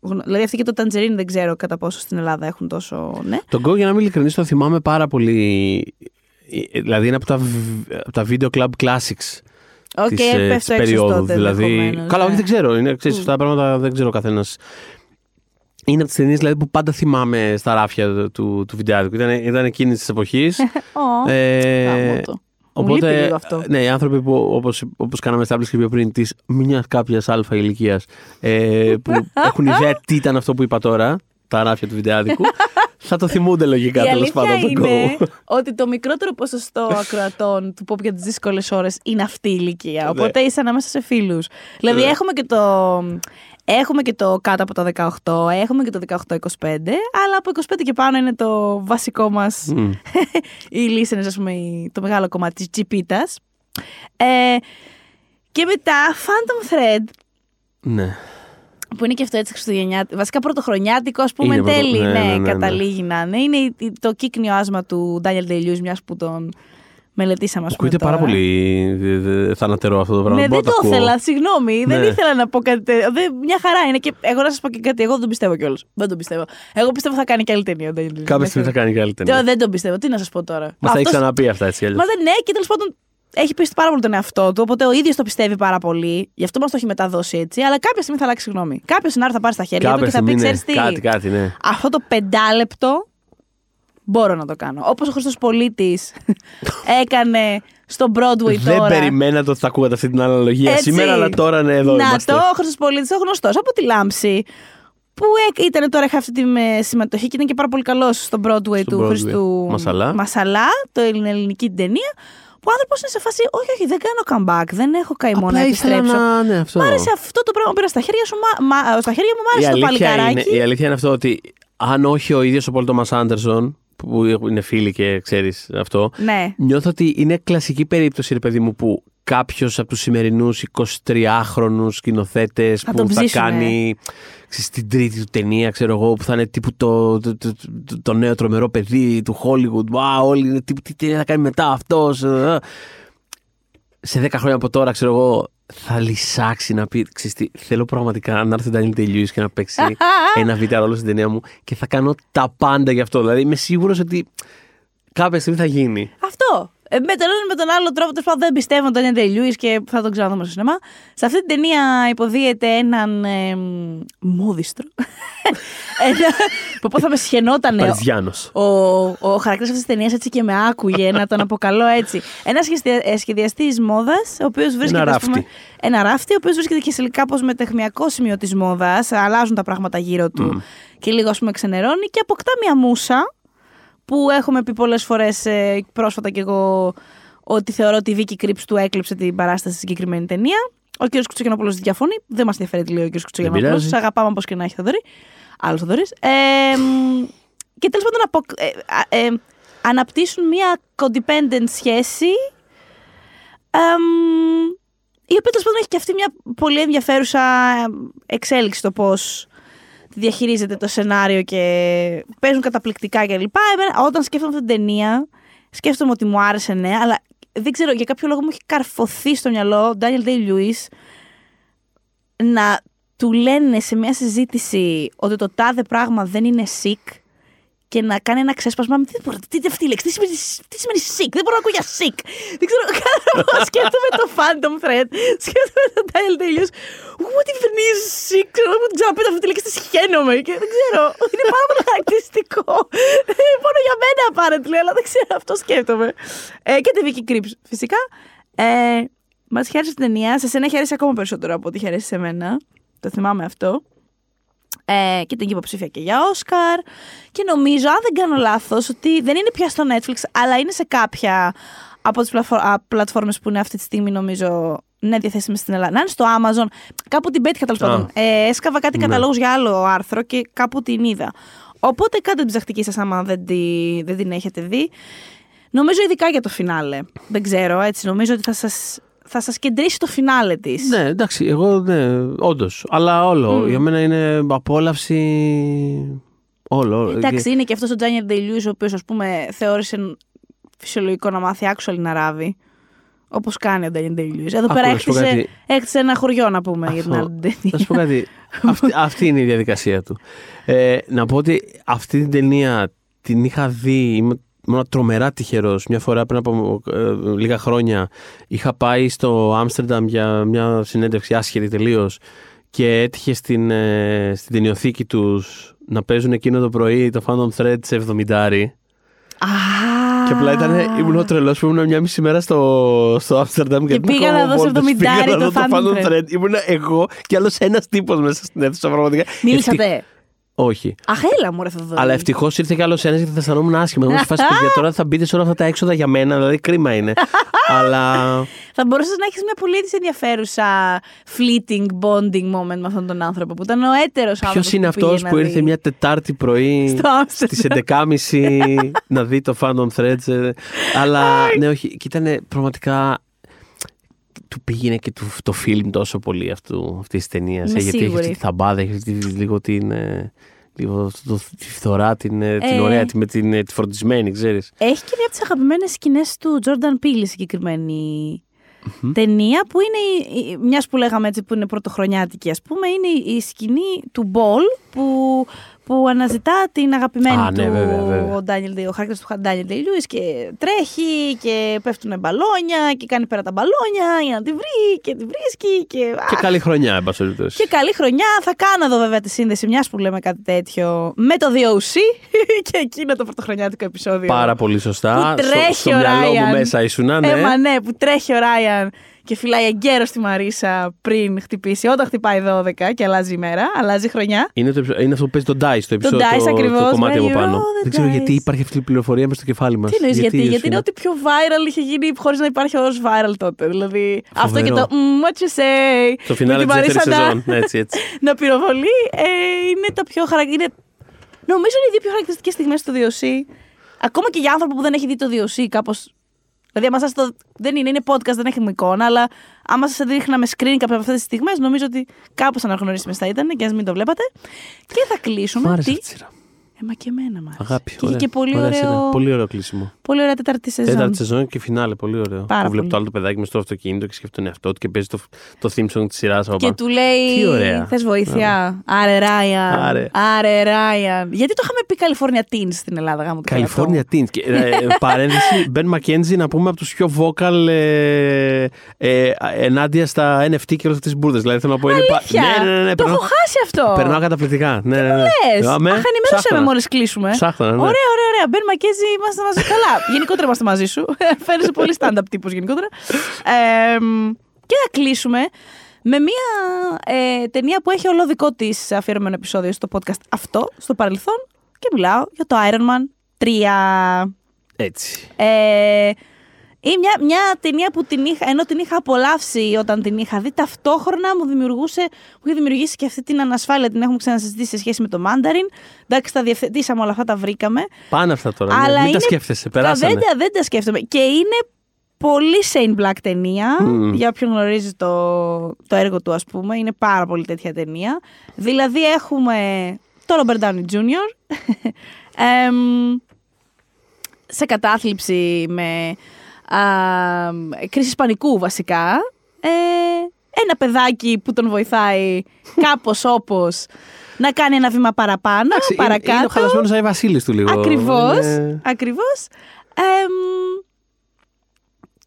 γνω- Δηλαδή αυτή και το Tangerine δεν ξέρω κατά πόσο στην Ελλάδα έχουν τόσο. Ναι. Το Go, για να είμαι ειλικρινής, το θυμάμαι πάρα πολύ. Ε, Δηλαδή είναι από τα, β- από τα video club classics OK, της, ε, πέφτω της έξω περίοδου. τότε. δηλαδή, ενδεχομένως, καλά, ναι. όχι, δεν ξέρω. Είναι, ξέρεις, αυτά τα πράγματα δεν ξέρω ο καθένας. Είναι από τις ταινίες δηλαδή, που πάντα θυμάμαι στα ράφια του, του, του βιντεάδικου. Ήταν, ήταν εκείνης της εποχής. Ω, ε, γαμώ το. Μου λείπει Οπότε, λίγο αυτό. ναι, οι άνθρωποι που, όπως, όπως κάναμε establish και πιο πριν, της μιας κάποιας αλφα ηλικίας, ε, που έχουν ιδέα τι ήταν αυτό που είπα τώρα, τα ράφια του βιντεάδικου, θα το θυμούνται λογικά Η τέλος αλήθεια πάντων το είναι Go. ότι το μικρότερο ποσοστό ακροατών του pop για τις δύσκολες ώρες είναι αυτή η ηλικία. Οπότε είσαι ανάμεσα σε φίλους. Δηλαδή Ναι. έχουμε και το. Έχουμε και το κάτω από τα 18, έχουμε και το 18-25, αλλά από 25 και πάνω είναι το βασικό μας Μμ. οι listeners, ας πούμε, η- το μεγάλο κομμάτι της τσιπίτας. Ε, και μετά Phantom Thread, Ναι. που είναι και αυτό έτσι χριστουγεννιάτικο, βασικά πρωτοχρονιάτικο, ας πούμε, Είναι εν πρωτο- τέλει, ναι, ναι, ναι, ναι, ναι. καταλήγει να είναι. Είναι η- η- το κύκνιο άσμα του Daniel Day-Lewis, μιας που τον μελετήσαμε, ας πούμε, Ακούγεται πάρα τώρα. πολύ ε, ε, θανατερό αυτό το πράγμα. Ναι, μπορώ δεν να το ακούω. ήθελα, συγγνώμη. Δεν Ναι. ήθελα να πω κάτι τέτοιο. Δεν- Μια χαρά είναι. Και εγώ να σας πω και κάτι. Εγώ δεν τον πιστεύω κιόλας. Δεν τον πιστεύω. Εγώ πιστεύω θα κάνει και άλλη ταινία. ο Daniel Day-Lewis. Κάποια στιγμή θα κάνει και άλλη Δεν- ταινία. Δεν τον πιστεύω. Τι να σας πω τώρα. Μα τα έχει Αυτός- ξαναπεί αυτά έτσι κι αλλιώς. Μα δεν ναι, και τέλος πάντων έχει πείσει πάρα πολύ τον εαυτό του. Οπότε ο ίδιος το πιστεύει πάρα πολύ. Γι' αυτό μας το έχει μεταδώσει έτσι. Αλλά κάποια στιγμή θα αλλάξει γνώμη. Κάποιος σενάριο θα πάρει στα χέρια του Κάποια και θα πει: στιγμή, ναι. Ξέρεις τι. Κάτι, κάτι, ναι. Αυτό το πεντάλεπτο μπορώ να το κάνω. Όπως ο Χρήστος Πολίτης έκανε στο Broadway Δεν τώρα. περιμένα το ότι θα ακούγατε αυτή την αναλογία Έτσι. σήμερα, αλλά τώρα ναι, εδώ Να είμαστε. το, ο Χρυσοπολίτη, ο γνωστός από τη Λάμψη. Που ε, ήταν τώρα, είχα αυτή τη με συμμετοχή και ήταν και πάρα πολύ καλός στο Broadway Στο του Broadway. Χριστού Μασαλά. Μασαλά, το ελλην- ελληνική την ταινία. Που ο άνθρωπος είναι σε φάση, Όχι, όχι, δεν κάνω comeback. Δεν έχω καημό να Απλά ήθελα επιστρέψω. να... Ναι, αυτό. Μ' άρεσε αυτό το πράγμα που πήρα στα χέρια σου. Μα, μα- στα χέρια μου μ' η, άρεσε το αλήθεια είναι, παλικαράκι. η αλήθεια είναι αυτό ότι αν όχι ο ίδιος ο Πολ Τόμας Άντερσον, που είναι φίλοι και ξέρεις αυτό, Ναι. νιώθω ότι είναι κλασική περίπτωση, ρε παιδί μου, που κάποιος από τους σημερινούς 23χρονου σκηνοθέτες Θα που τον θα ψήσουνε. κάνει ξέρεις, την τρίτη του ταινία, ξέρω εγώ, που θα είναι τύπου το, το, το, το- το νέο τρομερό παιδί του Hollywood. Wow, όλοι είναι τύπου τι ταινία θα κάνει μετά αυτός. Σε 10 χρόνια από τώρα, ξέρω εγώ, θα λυσάξει να πει. Ξέρεις τι, θέλω πραγματικά να έρθει ο Daniel Day-Lewis και να παίξει ένα β' ρόλο στην ταινία μου και θα κάνω τα πάντα γι' αυτό. Δηλαδή, είμαι σίγουρος ότι κάποια στιγμή θα γίνει. Αυτό. Ε, με τον ένα ή με τον άλλο τρόπο, τέλος πάντων δεν πιστεύω τον Daniel Day-Lewis και θα τον ξαναδούμε στο σινεμά. Σε αυτή την ταινία υποδίεται έναν ε, μόδιστρο. Ένα, που πω θα με σχαινότανε. Παριζιάνο. Ο, ο χαρακτήρας αυτής της ταινίας έτσι και με άκουγε να τον αποκαλώ έτσι. Ένας σχεδιαστής μόδας, ο οποίος βρίσκεται. Ένα ας πούμε, ράφτη. ένα ράφτη, ο οποίος βρίσκεται και σε κάπως μετεχμιακό σημείο της μόδας. Αλλάζουν τα πράγματα γύρω του και λίγο ας πούμε ξενερώνει και αποκτά μια μουσα που έχουμε πει πολλές φορές πρόσφατα κι εγώ ότι θεωρώ ότι η Βίκη Κρύψ του έκλειψε την παράσταση στη συγκεκριμένη ταινία. Ο κ. Κουτσογενόπουλο διαφωνεί. Δεν μας ενδιαφέρει τι λέει ο κ. Κουτσογενόπουλο. πειράζει. Σα αγαπάμε όπως και να έχει Θοδωρή. Άλλος Θοδωρής. Ε, μ, και τέλος πάντων απο, ε, α, ε, αναπτύσσουν μια codependent σχέση. εμ, η οποία τέλος πάντων έχει και αυτή μια πολύ ενδιαφέρουσα εξέλιξη το πώς διαχειρίζεται το σενάριο και παίζουν καταπληκτικά κλπ. Εμένα, όταν σκέφτομαι αυτή την ταινία, σκέφτομαι ότι μου άρεσε ναι, αλλά δεν ξέρω, για κάποιο λόγο μου έχει καρφωθεί στο μυαλό ο Daniel Day-Lewis να του λένε σε μια συζήτηση ότι το τάδε πράγμα δεν είναι sick και να κάνει ένα ξέσπασμα. Τι, μπορώ, τι, τι αυτή η λέξη, τι σημαίνει, τι σημαίνει sick, δεν μπορώ να ακούω για sick. Δεν ξέρω, κάθε φορά σκέφτομαι το Phantom Thread, σκέφτομαι τον Daniel Day-Lewis. What even is sick, ξέρω, μου την ξαναπείτε αυτή τη λέξη, τη σχαίνομαι και δεν ξέρω, είναι πάρα πολύ χαρακτηριστικό. Ε, Μόνο για μένα apparently, αλλά δεν ξέρω, αυτό σκέφτομαι. Ε, και τη Vicky Creeps, φυσικά. Ε, Μας χαίρεσε την ταινία. Σε σένα χαίρεσε ακόμα περισσότερο από ό,τι χαίρεσε σε μένα. Το θυμάμαι αυτό. Ε, και την υποψήφια και για Όσκαρ. Και νομίζω, αν δεν κάνω λάθος, ότι δεν είναι πια στο Netflix, αλλά είναι σε κάποια από τις πλατφόρμες που είναι αυτή τη στιγμή, νομίζω, ναι, διαθέσιμες στην Ελλάδα. Να είναι στο Amazon. Κάπου την πέτυχα τέλος Α. πάντων. Ε, έσκαβα κάτι Ναι. καταλόγους για άλλο άρθρο και κάπου την είδα. Οπότε κάντε την ψαχτική σας άμα δεν, τη, δεν την έχετε δει. Νομίζω ειδικά για το φινάλε. Δεν ξέρω, έτσι. Νομίζω ότι θα σας, θα σας κεντρήσει το φινάλε της. Ναι, εντάξει, εγώ ναι, όντως. Αλλά όλο. Μμ. Για μένα είναι απόλαυση. Όλο. όλο. Εντάξει, Και- είναι και αυτός ο Daniel Day-Lewis, ο οποίος, ας πούμε, θεώρησε φυσιολογικό να μάθει actually να ράβει. Όπως κάνει ο Daniel Day-Lewis. Εδώ Άκου, πέρα να σου πω έκτισε, κάτι. έκτισε ένα χωριό, να πούμε, για την Αυτό. άλλη ταινία. Να σου πω κάτι. αυτή, αυτή είναι η διαδικασία του. Ε, να πω ότι αυτή την ταινία την είχα δει. Είμαι μόνο τρομερά τυχερός. Μια φορά πριν από ε, λίγα χρόνια είχα πάει στο Άμστερνταμ για μια συνέντευξη άσχερη τελείως και έτυχε στην, ε, στην ταινιοθήκη τους να παίζουν εκείνο το πρωί το Phantom Thread σε 70. Α, Και απλά ήταν, ήμουν ο τρελός που ήμουν μια μισή μέρα στο, στο Άμστερνταμ Και πήγα να δω σε 70 Πήγα να το δω το Phantom Phantom Thread. Thread. Ήμουν εγώ και άλλος ένας τύπος μέσα στην αίθουσα πραγματικά. Μίλησατε. Ευτυχ- Όχι. Αχ, έλα μου, ρε Θοδωρή. Αλλά ευτυχώς ήρθε κι άλλος ένας γιατί θα αισθανόμουν άσχημα. Μου φάση παιδιά τώρα θα μπείτε σε όλα αυτά τα έξοδα για μένα, δηλαδή κρίμα είναι. Αλλά. Θα μπορούσες να έχεις μια πολύ έτσι ενδιαφέρουσα fleeting bonding moment με αυτόν τον άνθρωπο που ήταν ο έτερος άνθρωπος. Ποιος είναι αυτός που ήρθε μια Τετάρτη πρωί Στο Άμστερνταμ. στις 11.30 να δει το Phantom Threads. ε, Αλλά ναι, όχι, και ήταν πραγματικά. Του πήγαινε και του, το φιλμ τόσο πολύ αυτού, αυτής της ταινίας. Είμαι ε, γιατί έχεις σίγουρη. αυτή τη θαμπάδα, έχεις αυτή τη- λίγο την, ε, λίγο το, τη φθορά, την, ε, την Ε. ωραία, τη, με την, ε, τη φροντισμένη, ξέρεις. Έχει και μια από τις αγαπημένες σκηνές του Jordan Peele η συγκεκριμένη ταινία που είναι, η- η- μιας που λέγαμε έτσι που είναι πρωτοχρονιάτικη ας πούμε, είναι η- η σκηνή του ball που που αναζητά την αγαπημένη Α, ναι, του βέβαια, βέβαια. ο, Daniel, Day- ο χαρακτήρας του Daniel Day-Lewis και τρέχει και πέφτουν μπαλόνια και κάνει πέρα τα μπαλόνια για να τη βρει και τη βρίσκει και... Και αχ, καλή χρονιά, εν πάση περιπτώσει. και καλή χρονιά. Θα κάνω εδώ βέβαια τη σύνδεση μιας που λέμε κάτι τέτοιο με το DOC και εκείνο το πρωτοχρονιάτικο επεισόδιο. Πάρα πολύ σωστά. Που Στο- τρέχει στο ο μυαλό μου Ryan. μέσα ήσουν, ναι. Ε, μα ναι, που τρέχει ο Ράιαν και φυλάει εγκαίρως τη Μαρίσα πριν χτυπήσει. Όταν χτυπάει 12 και αλλάζει η μέρα, αλλάζει χρονιά. Είναι, το, επεισο- είναι αυτό που παίζει τον Dice, το επεισόδιο. Dice το, ακριβώς, το κομμάτι May από you πάνω. roll the Δεν ξέρω dice. γιατί υπάρχει αυτή η πληροφορία μέσα στο κεφάλι μας. Τι εννοείς, γιατί, γιατί, είναι ότι πιο viral είχε γίνει χωρίς να υπάρχει όρο viral τότε. Δηλαδή αυτό και το mm, what you say. Στο φινάλε με τη της δεύτερης Μαρίσα να- σεζόν. Ναι, έτσι, έτσι. να πυροβολεί ε, είναι τα πιο χαρακτηριστικά. Νομίζω είναι οι δύο πιο χαρακτηριστικές στιγμές του DOC. Ακόμα και για άνθρωπο που δεν έχει δει το DOC, κάπως. Δηλαδή, άμα σας το. Δεν είναι, είναι podcast, δεν έχουμε εικόνα, αλλά άμα σας δείχναμε screen κάποια από αυτές τις στιγμές, νομίζω ότι κάπως αναγνωρίσιμες θα ήταν και ας μην το βλέπατε. Και θα Μ' κλείσουμε. άρεσε Τι. αυτή η σειρά. Ε, μα και εμένα μ' άρεσε. Αγάπη. Και είχε ωραία. και πολύ Ωραία ωραίο, σειρά. Πολύ ωραίο κλείσιμο. πολύ ωραία τέταρτη σεζόν. Τέταρτη σεζόν και φινάλε, πολύ ωραίο. Πάρα που βλέπει πολύ. το άλλο το παιδάκι με στο αυτοκίνητο και σκέφτεται τον εαυτό του και παίζει το, το theme song της σειράς από Και πάνω. του λέει. Τι ωραία. Θες βοήθεια; Άρε Ράιαν. Άρε. Άρε Ράιαν. Γιατί το είχαμε πει California Teens στην Ελλάδα, γάμο το California Teens. Και, ε, παρένθεση, Ben McKenzie να πούμε από τους πιο vocal ε, ε, ενάντια στα NFT και όλες αυτές τις μπουρδες. Δηλαδή θέλω να πω. Είναι πα- Αλήθεια. Ναι, ναι, ναι, ναι, το περνάω- έχω χάσει αυτό. Περνάω καταπληκτικά. Ναι, ναι, ναι. Λες. Αμέ, Αχ, ενημέρωσέ ψάχτανα. με μόλις κλείσουμε. Ψάχτανα, ναι. Ωραία, ωραία, ωραία. Μπεν Μακέζι, είμαστε μαζί. Καλά. Γενικότερα είμαστε μαζί σου. Φαίνεσαι πολύ stand-up τύπος γενικότερα. Ε, και θα κλείσουμε με μια ε, ταινία που έχει όλο δικό της αφιερωμένο επεισόδιο στο podcast αυτό, στο παρελθόν. Και μιλάω για το Iron Man 3. Έτσι. Ε, είναι μια, μια ταινία που την είχα, ενώ την είχα απολαύσει όταν την είχα δει, ταυτόχρονα μου δημιουργούσε, μου είχε δημιουργήσει και αυτή την ανασφάλεια, την έχουμε ξανασυζητήσει σε σχέση με το Mandarin. Εντάξει, τα διευθετήσαμε όλα αυτά, τα βρήκαμε. Πάνε αυτά τώρα. ναι. Αλλά Μην τα είναι- σκέφτεσαι. Τα Περάσανε. δεν, τα- δεν τα σκέφτομαι. Και είναι πολύ Shane Black ταινία. Μμμ. Για όποιον γνωρίζει το, το έργο του, ας πούμε. Είναι πάρα πολύ τέτοια ταινία. Δηλαδή έχουμε το Robert Downey Jr. Εμ, σε κατάθλιψη με α, κρίση πανικού βασικά. Ε, ένα παιδάκι που τον βοηθάει κάπως όπως να κάνει ένα βήμα παραπάνω, Εντάξει, είναι- παρακάτω. Είναι ο χαλασμένος Άι Βασίλης του λίγο. Ακριβώς, Είναι- ακριβώς. Εμ,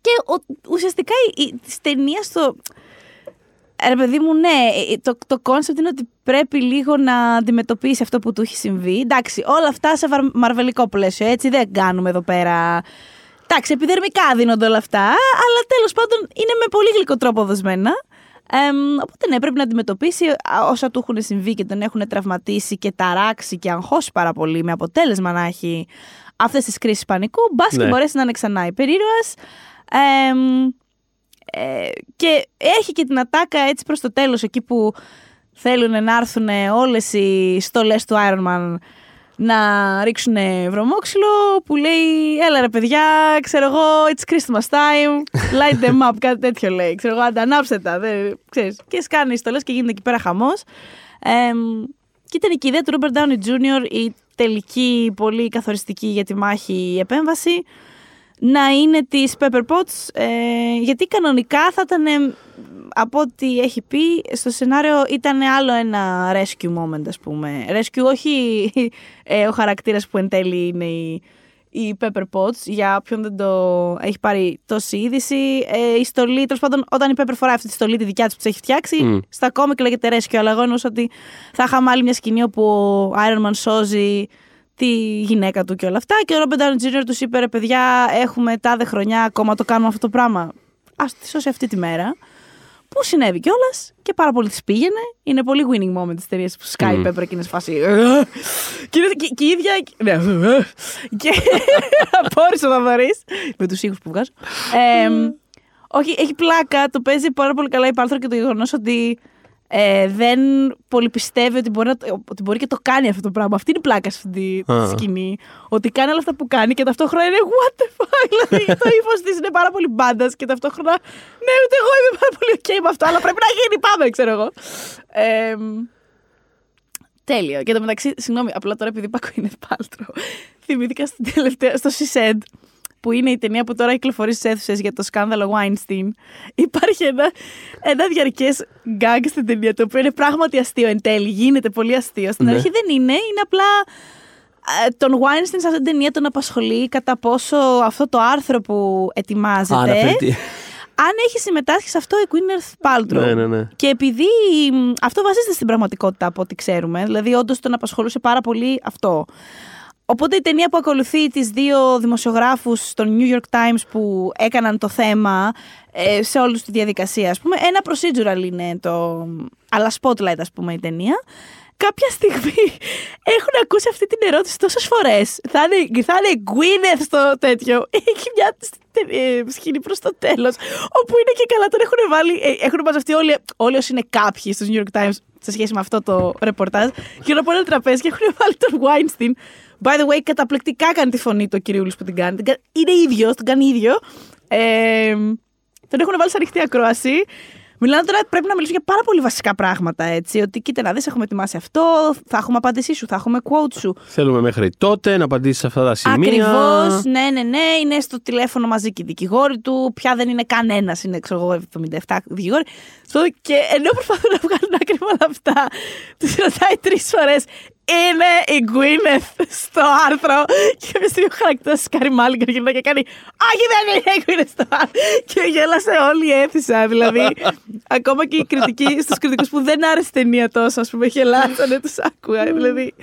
και ο, ουσιαστικά η, η, της ταινίας το... Ρε παιδί μου, ναι, ε, το, το concept είναι ότι πρέπει λίγο να αντιμετωπίσει αυτό που του έχει συμβεί. Εντάξει, όλα αυτά σε βαρ- μαρβελικό πλαίσιο, έτσι δεν κάνουμε εδώ πέρα... Εντάξει, επιδερμικά δίνονται όλα αυτά, αλλά τέλος πάντων είναι με πολύ γλυκό τρόπο δοσμένα. Εμ, οπότε ναι, πρέπει να αντιμετωπίσει α, όσα του έχουν συμβεί και τον έχουν τραυματίσει και ταράξει και αγχώσει πάρα πολύ με αποτέλεσμα να έχει αυτές τις κρίσεις πανικού. Μπας και Ναι. μπορέσει να είναι ξανά υπερήρωας. Εμ, ε, και έχει και την ατάκα έτσι προς το τέλος εκεί που θέλουν να έρθουν όλες οι στολές του Iron Man να ρίξουν βρωμόξυλο που λέει έλα ρε παιδιά, ξέρω εγώ, it's Christmas time, light them up, κάτι τέτοιο λέει. Ξέρω εγώ, αντανάψτε τα, δεν, ξέρεις. Και σκάνε οι στολές και γίνεται εκεί πέρα χαμός. Εμ, και ήταν και η ιδέα του Robert Downey Jr. η τελική, πολύ καθοριστική για τη μάχη επέμβαση να είναι της Pepper Potts ε, γιατί κανονικά θα ήταν ε, από ό,τι έχει πει στο σενάριο ήταν άλλο ένα rescue moment ας πούμε rescue όχι ε, ο χαρακτήρας που εν τέλει είναι η, η Pepper Potts για όποιον δεν το έχει πάρει τόση είδηση ε, η στολή, τέλος πάντων όταν η Pepper φοράει αυτή τη στολή τη δικιά της που της έχει φτιάξει Μμ. στα κόμικ λέγεται rescue αλλά εγώ εννοούσα ότι θα είχαμε άλλη μια σκηνή όπου ο Iron Man σώζει τη γυναίκα του και όλα αυτά. Και ο Robert Downey Jr. τους είπε: Ρε παιδιά, έχουμε τάδε χρονιά ακόμα το κάνουμε αυτό το πράγμα. Α τη σώσει αυτή τη μέρα. Που συνέβη κιόλας και πάρα πολύ της πήγαινε. Είναι πολύ winning moment της ταινίας που σκάει η Μμμ. Pepper και είναι σε φάση. και, είναι- και, και η ίδια. Ναι, και απόρρισε να δωρεί. Με τους ήχους που βγάζω. Ε, όχι, έχει πλάκα. Το παίζει πάρα πολύ καλά η Πάρθρο και το γεγονός ότι ε, δεν πολύ πιστεύει ότι μπορεί, να, το- ότι μπορεί και το κάνει αυτό το πράγμα. Αυτή είναι η πλάκα σε αυτή τη Α. σκηνή. Ότι κάνει όλα αυτά που κάνει και ταυτόχρονα είναι what the fuck. δηλαδή το ύφος της είναι πάρα πολύ μπάντας και ταυτόχρονα ναι, ούτε εγώ είμαι πάρα πολύ ok με αυτό, αλλά πρέπει να γίνει. Πάμε, ξέρω εγώ. Ε, τέλειο. Και το μεταξύ, συγγνώμη, απλά τώρα επειδή Πάκο είναι πάλτρο, θυμήθηκα στην τελευταία, στο She Said, που είναι η ταινία που τώρα κυκλοφορεί στις αίθουσες για το σκάνδαλο Weinstein, υπάρχει ένα, ένα διαρκές γκάγκ στην ταινία, το οποίο είναι πράγματι αστείο εν τέλει. Γίνεται πολύ αστείο. Στην Ναι. αρχή δεν είναι, είναι απλά. ε, Τον Weinstein σε αυτήν την ταινία τον απασχολεί κατά πόσο αυτό το άρθρο που ετοιμάζεται. Αναφέρει τι- αν έχει συμμετάσχει σε αυτό η Gwyneth Paltrow. Ναι, ναι, ναι. Και επειδή μ, αυτό βασίζεται στην πραγματικότητα από ό,τι ξέρουμε, δηλαδή όντως τον απασχολούσε πάρα πολύ αυτό. Οπότε η ταινία που ακολουθεί τις δύο δημοσιογράφους στο New York Times που έκαναν το θέμα ε, σε όλη τη διαδικασία, ας πούμε, ένα procedural είναι το... αλλά spotlight, ας πούμε, η ταινία. Κάποια στιγμή έχουν ακούσει αυτή την ερώτηση τόσες φορές. Θα είναι, θα είναι Gwyneth στο τέτοιο. Έχει μια ε, σκηνή προς το τέλος, όπου είναι και καλά τον έχουν βάλει, ε, έχουν μαζευτεί όλοι, όλοι όσοι είναι κάποιοι στο New York Times σε σχέση με αυτό το ρεπορτάζ, γύρω από ένα τραπέζι και έχουν βάλει τον Weinstein. By the way, καταπληκτικά κάνει τη φωνή του κυριούλης που την κάνει. Την κα- Είναι ίδιος, τον κάνει ίδιο. Ε, τον έχουν βάλει σε ανοιχτή ακρόαση. Μιλάνε τώρα, πρέπει να μιλήσουμε για πάρα πολύ βασικά πράγματα. Έτσι, ότι κοίτα να δεις, έχουμε ετοιμάσει αυτό, θα έχουμε απάντησή σου, θα έχουμε quote σου. Θέλουμε μέχρι τότε να απαντήσεις σε αυτά τα σημεία. Ακριβώς, ναι, ναι, ναι. Είναι στο τηλέφωνο μαζί και οι δικηγόροι του. Πια δεν είναι κανένας, είναι ξέρω εγώ 77 δικηγόροι. Στο- Και ενώ προσπαθούν να βγάλουν άκρη με όλα αυτά, τους ρωτάει τρεις φορές. Είναι η Gwyneth στο άρθρο. Και κάποια στιγμή ο χαρακτήρας της Carey Mulligan γυρνάει και κάνει Όχι, δεν είναι η Gwyneth στο άρθρο. Και γέλασε όλη η αίθουσα. Δηλαδή, ακόμα και οι κριτικοί, στους κριτικούς που δεν άρεσε η ταινία τόσο, ας πούμε, γελάσανε, τους άκουγα. δηλαδή,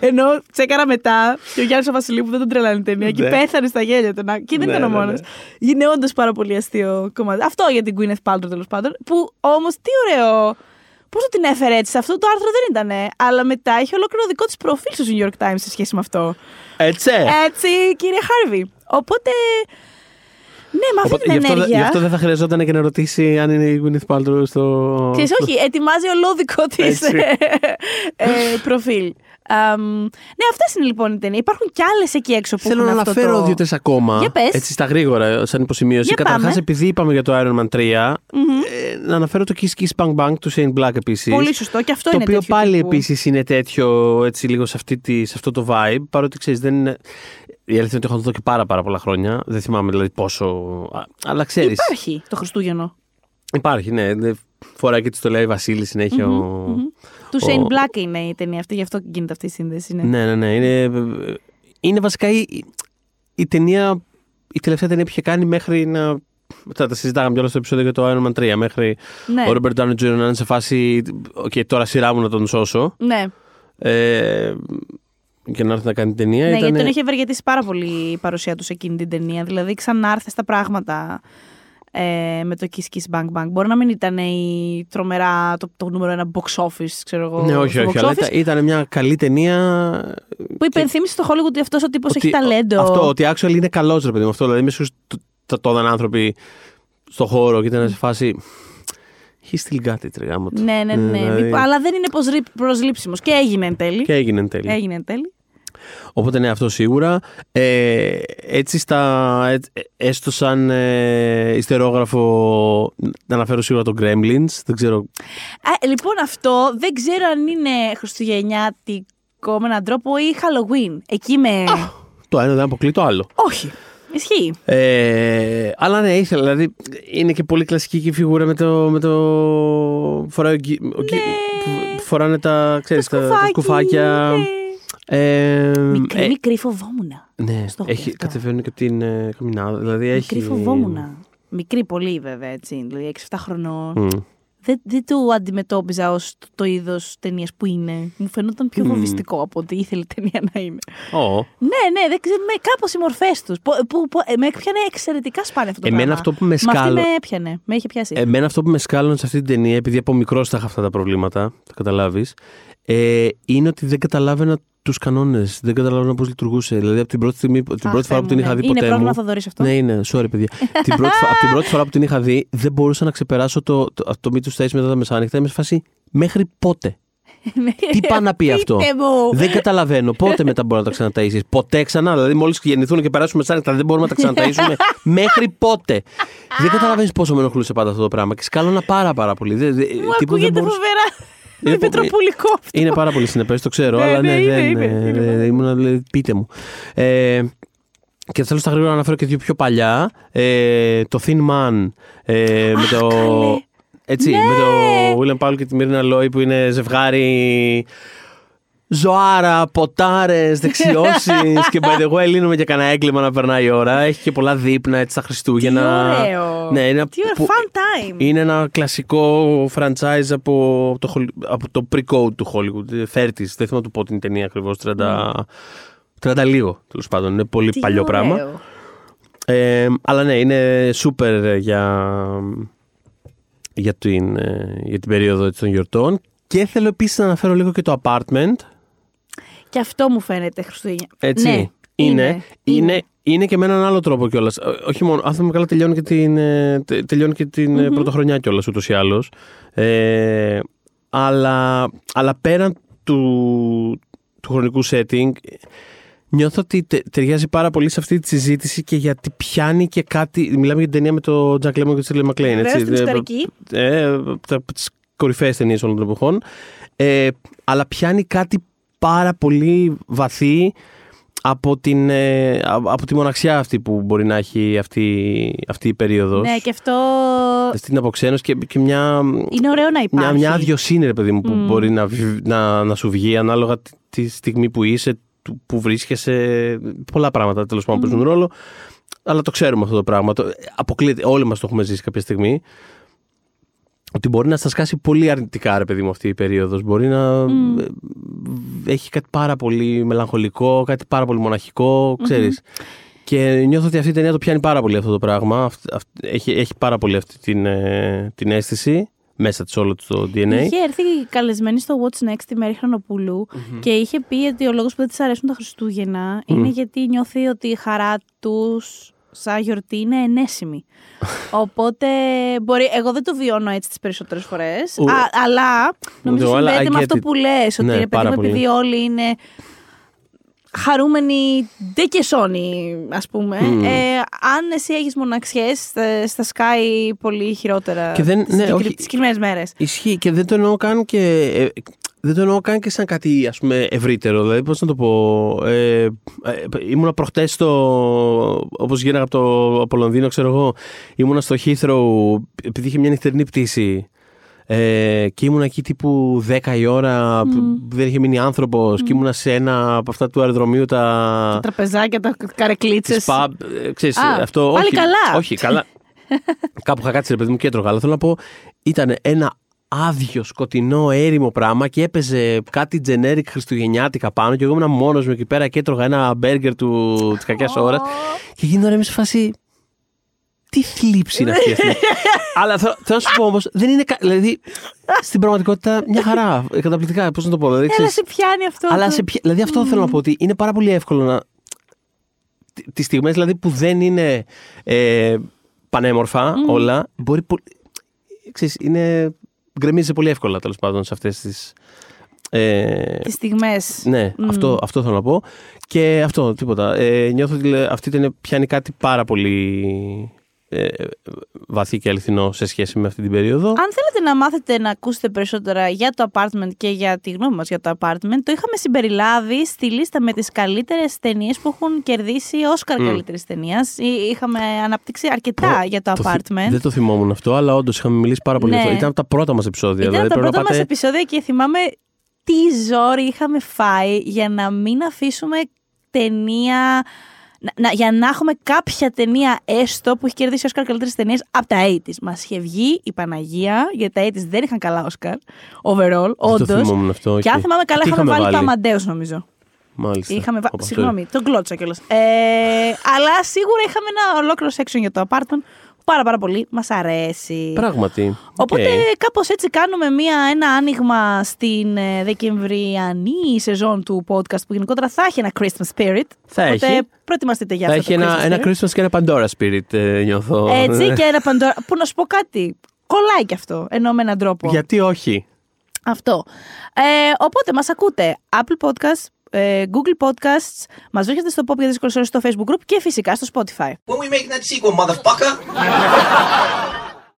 ενώ τσέκαρα μετά και ο Γιάννης ο Βασιλείου που δεν τον τρελάνε η ταινία και Ναι. πέθανε στα γέλια του. να- Και δεν Ναι, ήταν ο ναι, μόνος. ναι. Είναι όντως πάρα πολύ αστείο κομμάτι. Αυτό για την Gwyneth Paltrow τέλος πάντων. Που όμως τι ωραίο. Πώς το την έφερε έτσι, αυτό το άρθρο δεν ήταν. Αλλά μετά έχει ολόκληρο δικό της προφίλ στο New York Times σε σχέση με αυτό. Έτσι. Έτσι, κύριε Χάρβι. Οπότε. Ναι, με αυτή Οπότε, την γι, αυτό, δε- ενέργεια. γι' αυτό δεν θα χρειαζόταν και να ρωτήσει αν είναι η Gwyneth Paltrow στο. Ξέρεις, όχι, ετοιμάζει ολόδικό της Έτσι. ε, προφίλ. Αμ, ναι, αυτές είναι λοιπόν οι ταινίες. Υπάρχουν κι άλλες εκεί έξω που Θέλω να έχουν αυτό αναφέρω το... δύο-τρεις ακόμα. Για πες. Έτσι στα γρήγορα, σαν υποσημείωση. Για Καταρχάς, πάμε. επειδή είπαμε για το Iron Man 3, ε, να αναφέρω το Kiss Kiss Bang Bang του Shane Black επίσης. Πολύ σωστό και αυτό Το είναι οποίο τέτοιο πάλι τύπου. επίσης είναι τέτοιο, έτσι λίγο σε, αυτή τη, σε αυτό το vibe. Παρότι ξέρεις, δεν είναι. Η αλήθεια είναι ότι έχω δει και πάρα, πάρα πολλά χρόνια. Δεν θυμάμαι δηλαδή πόσο. α, Αλλά ξέρει. Υπάρχει το Χριστούγεννο. Υπάρχει, ναι. Δεν Φοράει και της το λέει Βασίλη συνέχεια. ο- Του ο- Shane Black είναι η ταινία αυτή, γι' αυτό γίνεται αυτή η σύνδεση. Ναι. Ναι, ναι, ναι. Είναι, είναι βασικά η, η ταινία, η τελευταία ταινία που είχε κάνει μέχρι να. Μετά τα συζητάγαμε κιόλας στο επεισόδιο για το Iron Man 3. Μέχρι Ναι. ο Robert Downey Jr. να είναι σε φάση. ΟΚ, τώρα σειρά μου να τον σώσω. ναι. Ε, και να έρθει να κάνει ταινία. Ναι, ήταν... γιατί τον έχει ευεργετήσει πάρα πολύ η παρουσία του σε εκείνη την ταινία. Δηλαδή, ξανάρθε στα πράγματα ε, με το Kiss Kiss Bang Bang. Μπορεί να μην ήταν η τρομερά, το, το νούμερο ένα box office, ξέρω εγώ. Ναι, όχι, στο όχι. box Αλλά office, ήταν, ήταν μια καλή ταινία. που υπενθύμησε στο Hollywood ότι αυτός ο τύπος ότι- έχει ταλέντο. Αυτό, ότι actually είναι καλός ρε παιδί μου. Αυτό, δηλαδή, μέσα στου τόδαν άνθρωποι στο χώρο και ήταν σε φάση. He still got it, ρε γάμο του. Ναι, ναι, ναι. δηλαδή, Μη- Αλλά δεν είναι προσλήψιμος. Και έγινε εν τέλει. Και έγινε εν τέλει. Έγινε εν τέλει. Οπότε ναι, αυτό σίγουρα. Ε, έτσι στα. ε, έστω σαν ε, ιστερόγραφο. Να αναφέρω σίγουρα το Gremlins. Δεν ξέρω. Α, λοιπόν, αυτό δεν ξέρω αν είναι χριστουγεννιάτικο με έναν τρόπο ή Halloween. Εκεί με. Το ένα δεν αποκλεί το άλλο. Όχι. Ισχύει. Ε, αλλά ναι, ήθελα. Δηλαδή είναι και πολύ κλασική και η φιγούρα με το. Με το φοράει ο, γκυ- ο γκυ- που φοράνε τα, ξέρεις, τα, τα σκουφάκι, σκουφάκια. ναι. Ε, Μικρή, ε, μικρή φοβόμουν. ναι, Στο έχει, αυτό. κατεβαίνουν και από την ε, καμινάδα. Δηλαδή έχει. Μικρή φοβόμουν. Μικρή πολύ βέβαια έτσι. Δηλαδή 6-7 χρονών. Μμ. Δεν, δεν το αντιμετώπιζα ως το, το είδος ταινίας που είναι. Μου φαινόταν πιο φοβιστικό από ό,τι ήθελε η ταινία να είναι. Ω. Ναι, ναι, δεν ξέρω. Με, κάπως οι μορφές τους. Που, που, που- ε, με έπιανε εξαιρετικά σπάνια αυτό το Εμένα πράγμα. αυτό που με Μα σκάλω- αυτή με έπιανε. Με είχε πιάσει. Εμένα αυτό που με σκάλωνε σε αυτή την ταινία, επειδή από μικρός τα είχα αυτά τα προβλήματα, θα καταλάβεις, ε, είναι ότι δεν καταλάβαινα τους κανόνες. Δεν καταλάβαινα πώς λειτουργούσε. Δηλαδή από την πρώτη, στιγμή, την Αχ, πρώτη φορά που Θεέ την μου, είχα ναι. δει Είναι ποτέ πρόβλημα μου. Θοδωρής αυτό. Ναι, είναι, sorry παιδιά. την πρώτη, φο- από την πρώτη φορά που την είχα δει, δεν μπορούσα να ξεπεράσω το, το, το μύθος του μετά τα μεσάνυχτα. Είμαι σε φάση μέχρι πότε; Τι πάει να πει αυτό; Πείτε μου. δεν καταλαβαίνω. Πότε μετά μπορεί να τα ξαναταΐσεις; Ποτέ ξανά; Δηλαδή, μόλις γεννηθούν και περάσουμε μεσάνυχτα, δεν μπορούμε να τα ξαναταΐσουμε; μέχρι πότε; δεν καταλαβαίνεις πόσο με ενοχλούσε πάντα αυτό το πράγμα. Και σκάλωνα πάρα πάρα πολύ. Δεν- δεν- Μου τύπου δεν ακούγεται μπορούσα- φοβερά. Είναι Είναι πο- πετροπολικό αυτό. είναι πάρα πολύ συνεπές, το ξέρω, Ναι, αλλά ναι, ναι, είναι, δεν. είναι, ε, είναι. ε, ήμουνα, λέει, πείτε μου. Ε, Και θέλω στα γρήγορα να αναφέρω και δύο πιο παλιά. Ε, το Thin Man ε, με το. καλέ. Έτσι, Ναι. με το William Powell και τη Μίρινα Λόι που είναι ζευγάρι ζωάρα, ποτάρες, δεξιώσεις. και by the way, λύνουμε και κανένα έγκλημα να περνάει η ώρα. Έχει και πολλά δείπνα έτσι στα Χριστούγεννα. Τι ωραίο. Ναι, είναι Τι ωραίο, που- fun time. είναι ένα κλασικό franchise από το, Holly- από το pre-code του Hollywood. 30s, δεν θυμάμαι του πω την ταινία ακριβώς. 30, 30 λίγο τέλος πάντων. Είναι πολύ Ναι. Τι παλιό ωραίο. πράγμα. Ε, αλλά ναι, είναι super για, για, την, ε, για την περίοδο έτσι των γιορτών. Και θέλω επίσης να αναφέρω λίγο και το apartment. Και αυτό μου φαίνεται Χριστούγεννα. Έτσι. Ναι, είναι, είναι, είναι και με έναν άλλο τρόπο κιόλας. Όχι μόνο, αν θυμάμαι καλά, τελειώνει και την, ε, τε- τελειώνει και την ε, πρωτοχρονιά κιόλας ούτως ή άλλως. Ε, αλλά, αλλά πέραν του, του χρονικού setting, νιώθω ότι τε- ταιριάζει πάρα πολύ σε αυτή τη συζήτηση και γιατί πιάνει και κάτι. Μιλάμε για την ταινία με τον Jack Lemmon και τη Shirley MacLaine. Βεβαίως, έτσι. την Ε, ιστορική. ε, από τις κορυφαίες ταινίες όλων των εποχών. Ε, αλλά πιάνει κάτι πάρα πολύ βαθύ από, την, ε, α- από τη μοναξιά αυτή που μπορεί να έχει αυτή, αυτή η περίοδος. Ναι, και αυτό Στην αποξένωση και, και μια, είναι ωραίο να μια, υπάρχει. μια αδειοσύνη, ρε παιδί μου, που μπορεί να, βγει- να, να σου βγει ανάλογα τη, τη στιγμή που είσαι, του- που βρίσκεσαι. Πολλά πράγματα τέλος πάντων παίζουν ρόλο. Αλλά το ξέρουμε αυτό το πράγμα. Το, αποκλείεται, όλοι μας το έχουμε ζήσει κάποια στιγμή. Ότι μπορεί να στα σκάσει πολύ αρνητικά, ρε παιδί μου, αυτή η περίοδος. Μπορεί να ε, έχει κάτι πάρα πολύ μελαγχολικό, κάτι πάρα πολύ μοναχικό, ξέρεις. Και νιώθω ότι αυτή η ταινία το πιάνει πάρα πολύ αυτό το πράγμα. Αυτ- αυτ- έχει, έχει πάρα πολύ αυτή την, ε, την αίσθηση μέσα της όλο το DNA. Είχε έρθει καλεσμένη στο What's Next η Μέρη Χρονοπούλου και είχε πει ότι ο λόγος που δεν της αρέσουν τα Χριστούγεννα είναι γιατί νιώθει ότι η χαρά τους σαν γιορτή είναι ενέσιμη. Οπότε μπορεί. Εγώ δεν το βιώνω έτσι τις περισσότερες φορές. Ο- Αλλά νομίζω Εγώ, αλλά συνδέεται I με get αυτό it. που λες. Ότι Ναι, ρε παιδί πάρα μου, πολύ. επειδή όλοι είναι χαρούμενοι ντε και σόνοι, ας πούμε. Ε, αν εσύ έχεις μοναξιές, θα- στα σκάει πολύ χειρότερα Και δεν- τις, ναι, συγκεκρι- όχι. τις συγκεκριμένες μέρες. Ισχύει και δεν το εννοώ καν και. Ε, δεν το εννοώ καν και σαν κάτι ας πούμε ευρύτερο. Δηλαδή, πώς να το πω. Ε, ε, ήμουνα προχτές στο. Όπως γίναγα από το από Λονδίνο, ξέρω εγώ. Ήμουνα στο Heathrow επειδή είχε μια νυχτερινή πτήση. Ε, και ήμουνα εκεί τύπου 10 η ώρα, που δεν είχε μείνει άνθρωπος. Και ήμουνα σε ένα από αυτά του αεροδρομίου τα. Τα τραπεζάκια, τα καρεκλίτσες. Τις pub, ε, ξέρεις, Α, αυτό, πάλι όχι, καλά. Όχι, καλά. Κάπου είχα κάτσει ρε παιδί μου και έτρωγα. Αλλά θέλω να πω, ήταν ένα άδειο, σκοτεινό, έρημο πράγμα και έπαιζε κάτι generic χριστουγεννιάτικα πάνω και εγώ ήμουν μόνος μου εκεί πέρα και έτρωγα ένα μπέργκερ του, της κακιάς ώρας και γίνονταν είμαι σε φάση τι θλίψη είναι αυτή. αυτή. Αλλά θέλω, θέλω να σου πω όμως, δεν είναι. κα- Δηλαδή, στην πραγματικότητα μια χαρά. ε, Καταπληκτικά, πώς να το πω. Δηλαδή, Έλα, ξέρεις, σε πιάνει αυτό. αλλά το- σε ποια- δηλαδή αυτό θέλω να πω ότι είναι πάρα πολύ εύκολο να. τι- Τις στιγμές δηλαδή που δεν είναι ε, πανέμορφα όλα, μπορεί πολύ. Ξέρεις, είναι. Γκρεμίζει πολύ εύκολα τέλος πάντων σε αυτές τις. Ε, Τις στιγμές. ναι, αυτό, αυτό θέλω να πω. Και αυτό, τίποτα. Ε, νιώθω ότι λέ- αυτή την πιάνει κάτι πάρα πολύ ε, βαθύ και αληθινό σε σχέση με αυτή την περίοδο. Αν θέλετε να μάθετε να ακούσετε περισσότερα για το apartment και για τη γνώμη μας για το apartment, το είχαμε συμπεριλάβει στη λίστα με τις καλύτερες ταινίες που έχουν κερδίσει Όσκαρ Mm. καλύτερης ταινίας. Ή- Είχαμε αναπτύξει αρκετά για το, Το θυ- apartment. Δεν το θυμόμουν αυτό, αλλά όντως είχαμε μιλήσει πάρα πολύ Ναι. γι' αυτό. Ήταν από τα πρώτα μας επεισόδια. Ήταν δηλαδή, από τα πρέπει πρώτα να μας πάτε- επεισόδια και θυμάμαι τι ζόρι είχαμε φάει για να μην αφήσουμε ταινία. Να, να- για να έχουμε κάποια ταινία έστω που έχει κερδίσει Όσκαρ καλύτερες ταινίες από τα 80s. Μας είχε βγει η Παναγία, γιατί τα 80s δεν είχαν καλά Όσκαρ. Overall, Δεν το όντως. θυμόμουν αυτό. Και όχι. αν θυμάμαι καλά, Τι είχαμε, βάλει, το βάλει; Αμαντέο, νομίζω. Μάλιστα. Είχαμε βα... Όπα, αυτό Συγγνώμη, τον κλώτσα κιόλας. Ε, αλλά σίγουρα είχαμε ένα ολόκληρο section για το Apartment που πάρα πάρα πολύ μας αρέσει. Πράγματι. Οπότε Οκ. κάπως έτσι κάνουμε μια, ένα άνοιγμα στην ε, δεκεμβριανή σεζόν του podcast που γενικότερα θα έχει ένα Christmas spirit. Θα Οπότε έχει. προετοιμαστείτε για Θα αυτό έχει το ένα, Christmas ένα spirit. Christmas και ένα Pandora Spirit, ε, νιώθω. Έτσι και ένα Pandora. Που να σου πω κάτι. Κολλάει κι αυτό, ενώ με έναν τρόπο. Γιατί όχι; Αυτό. Ε, οπότε μας ακούτε Apple Podcasts, ε, Google Podcasts, μας βρίσκεται στο Pop για δύσκολες ώρες στο Facebook group και φυσικά στο Spotify. When we make that sequel, motherfucker.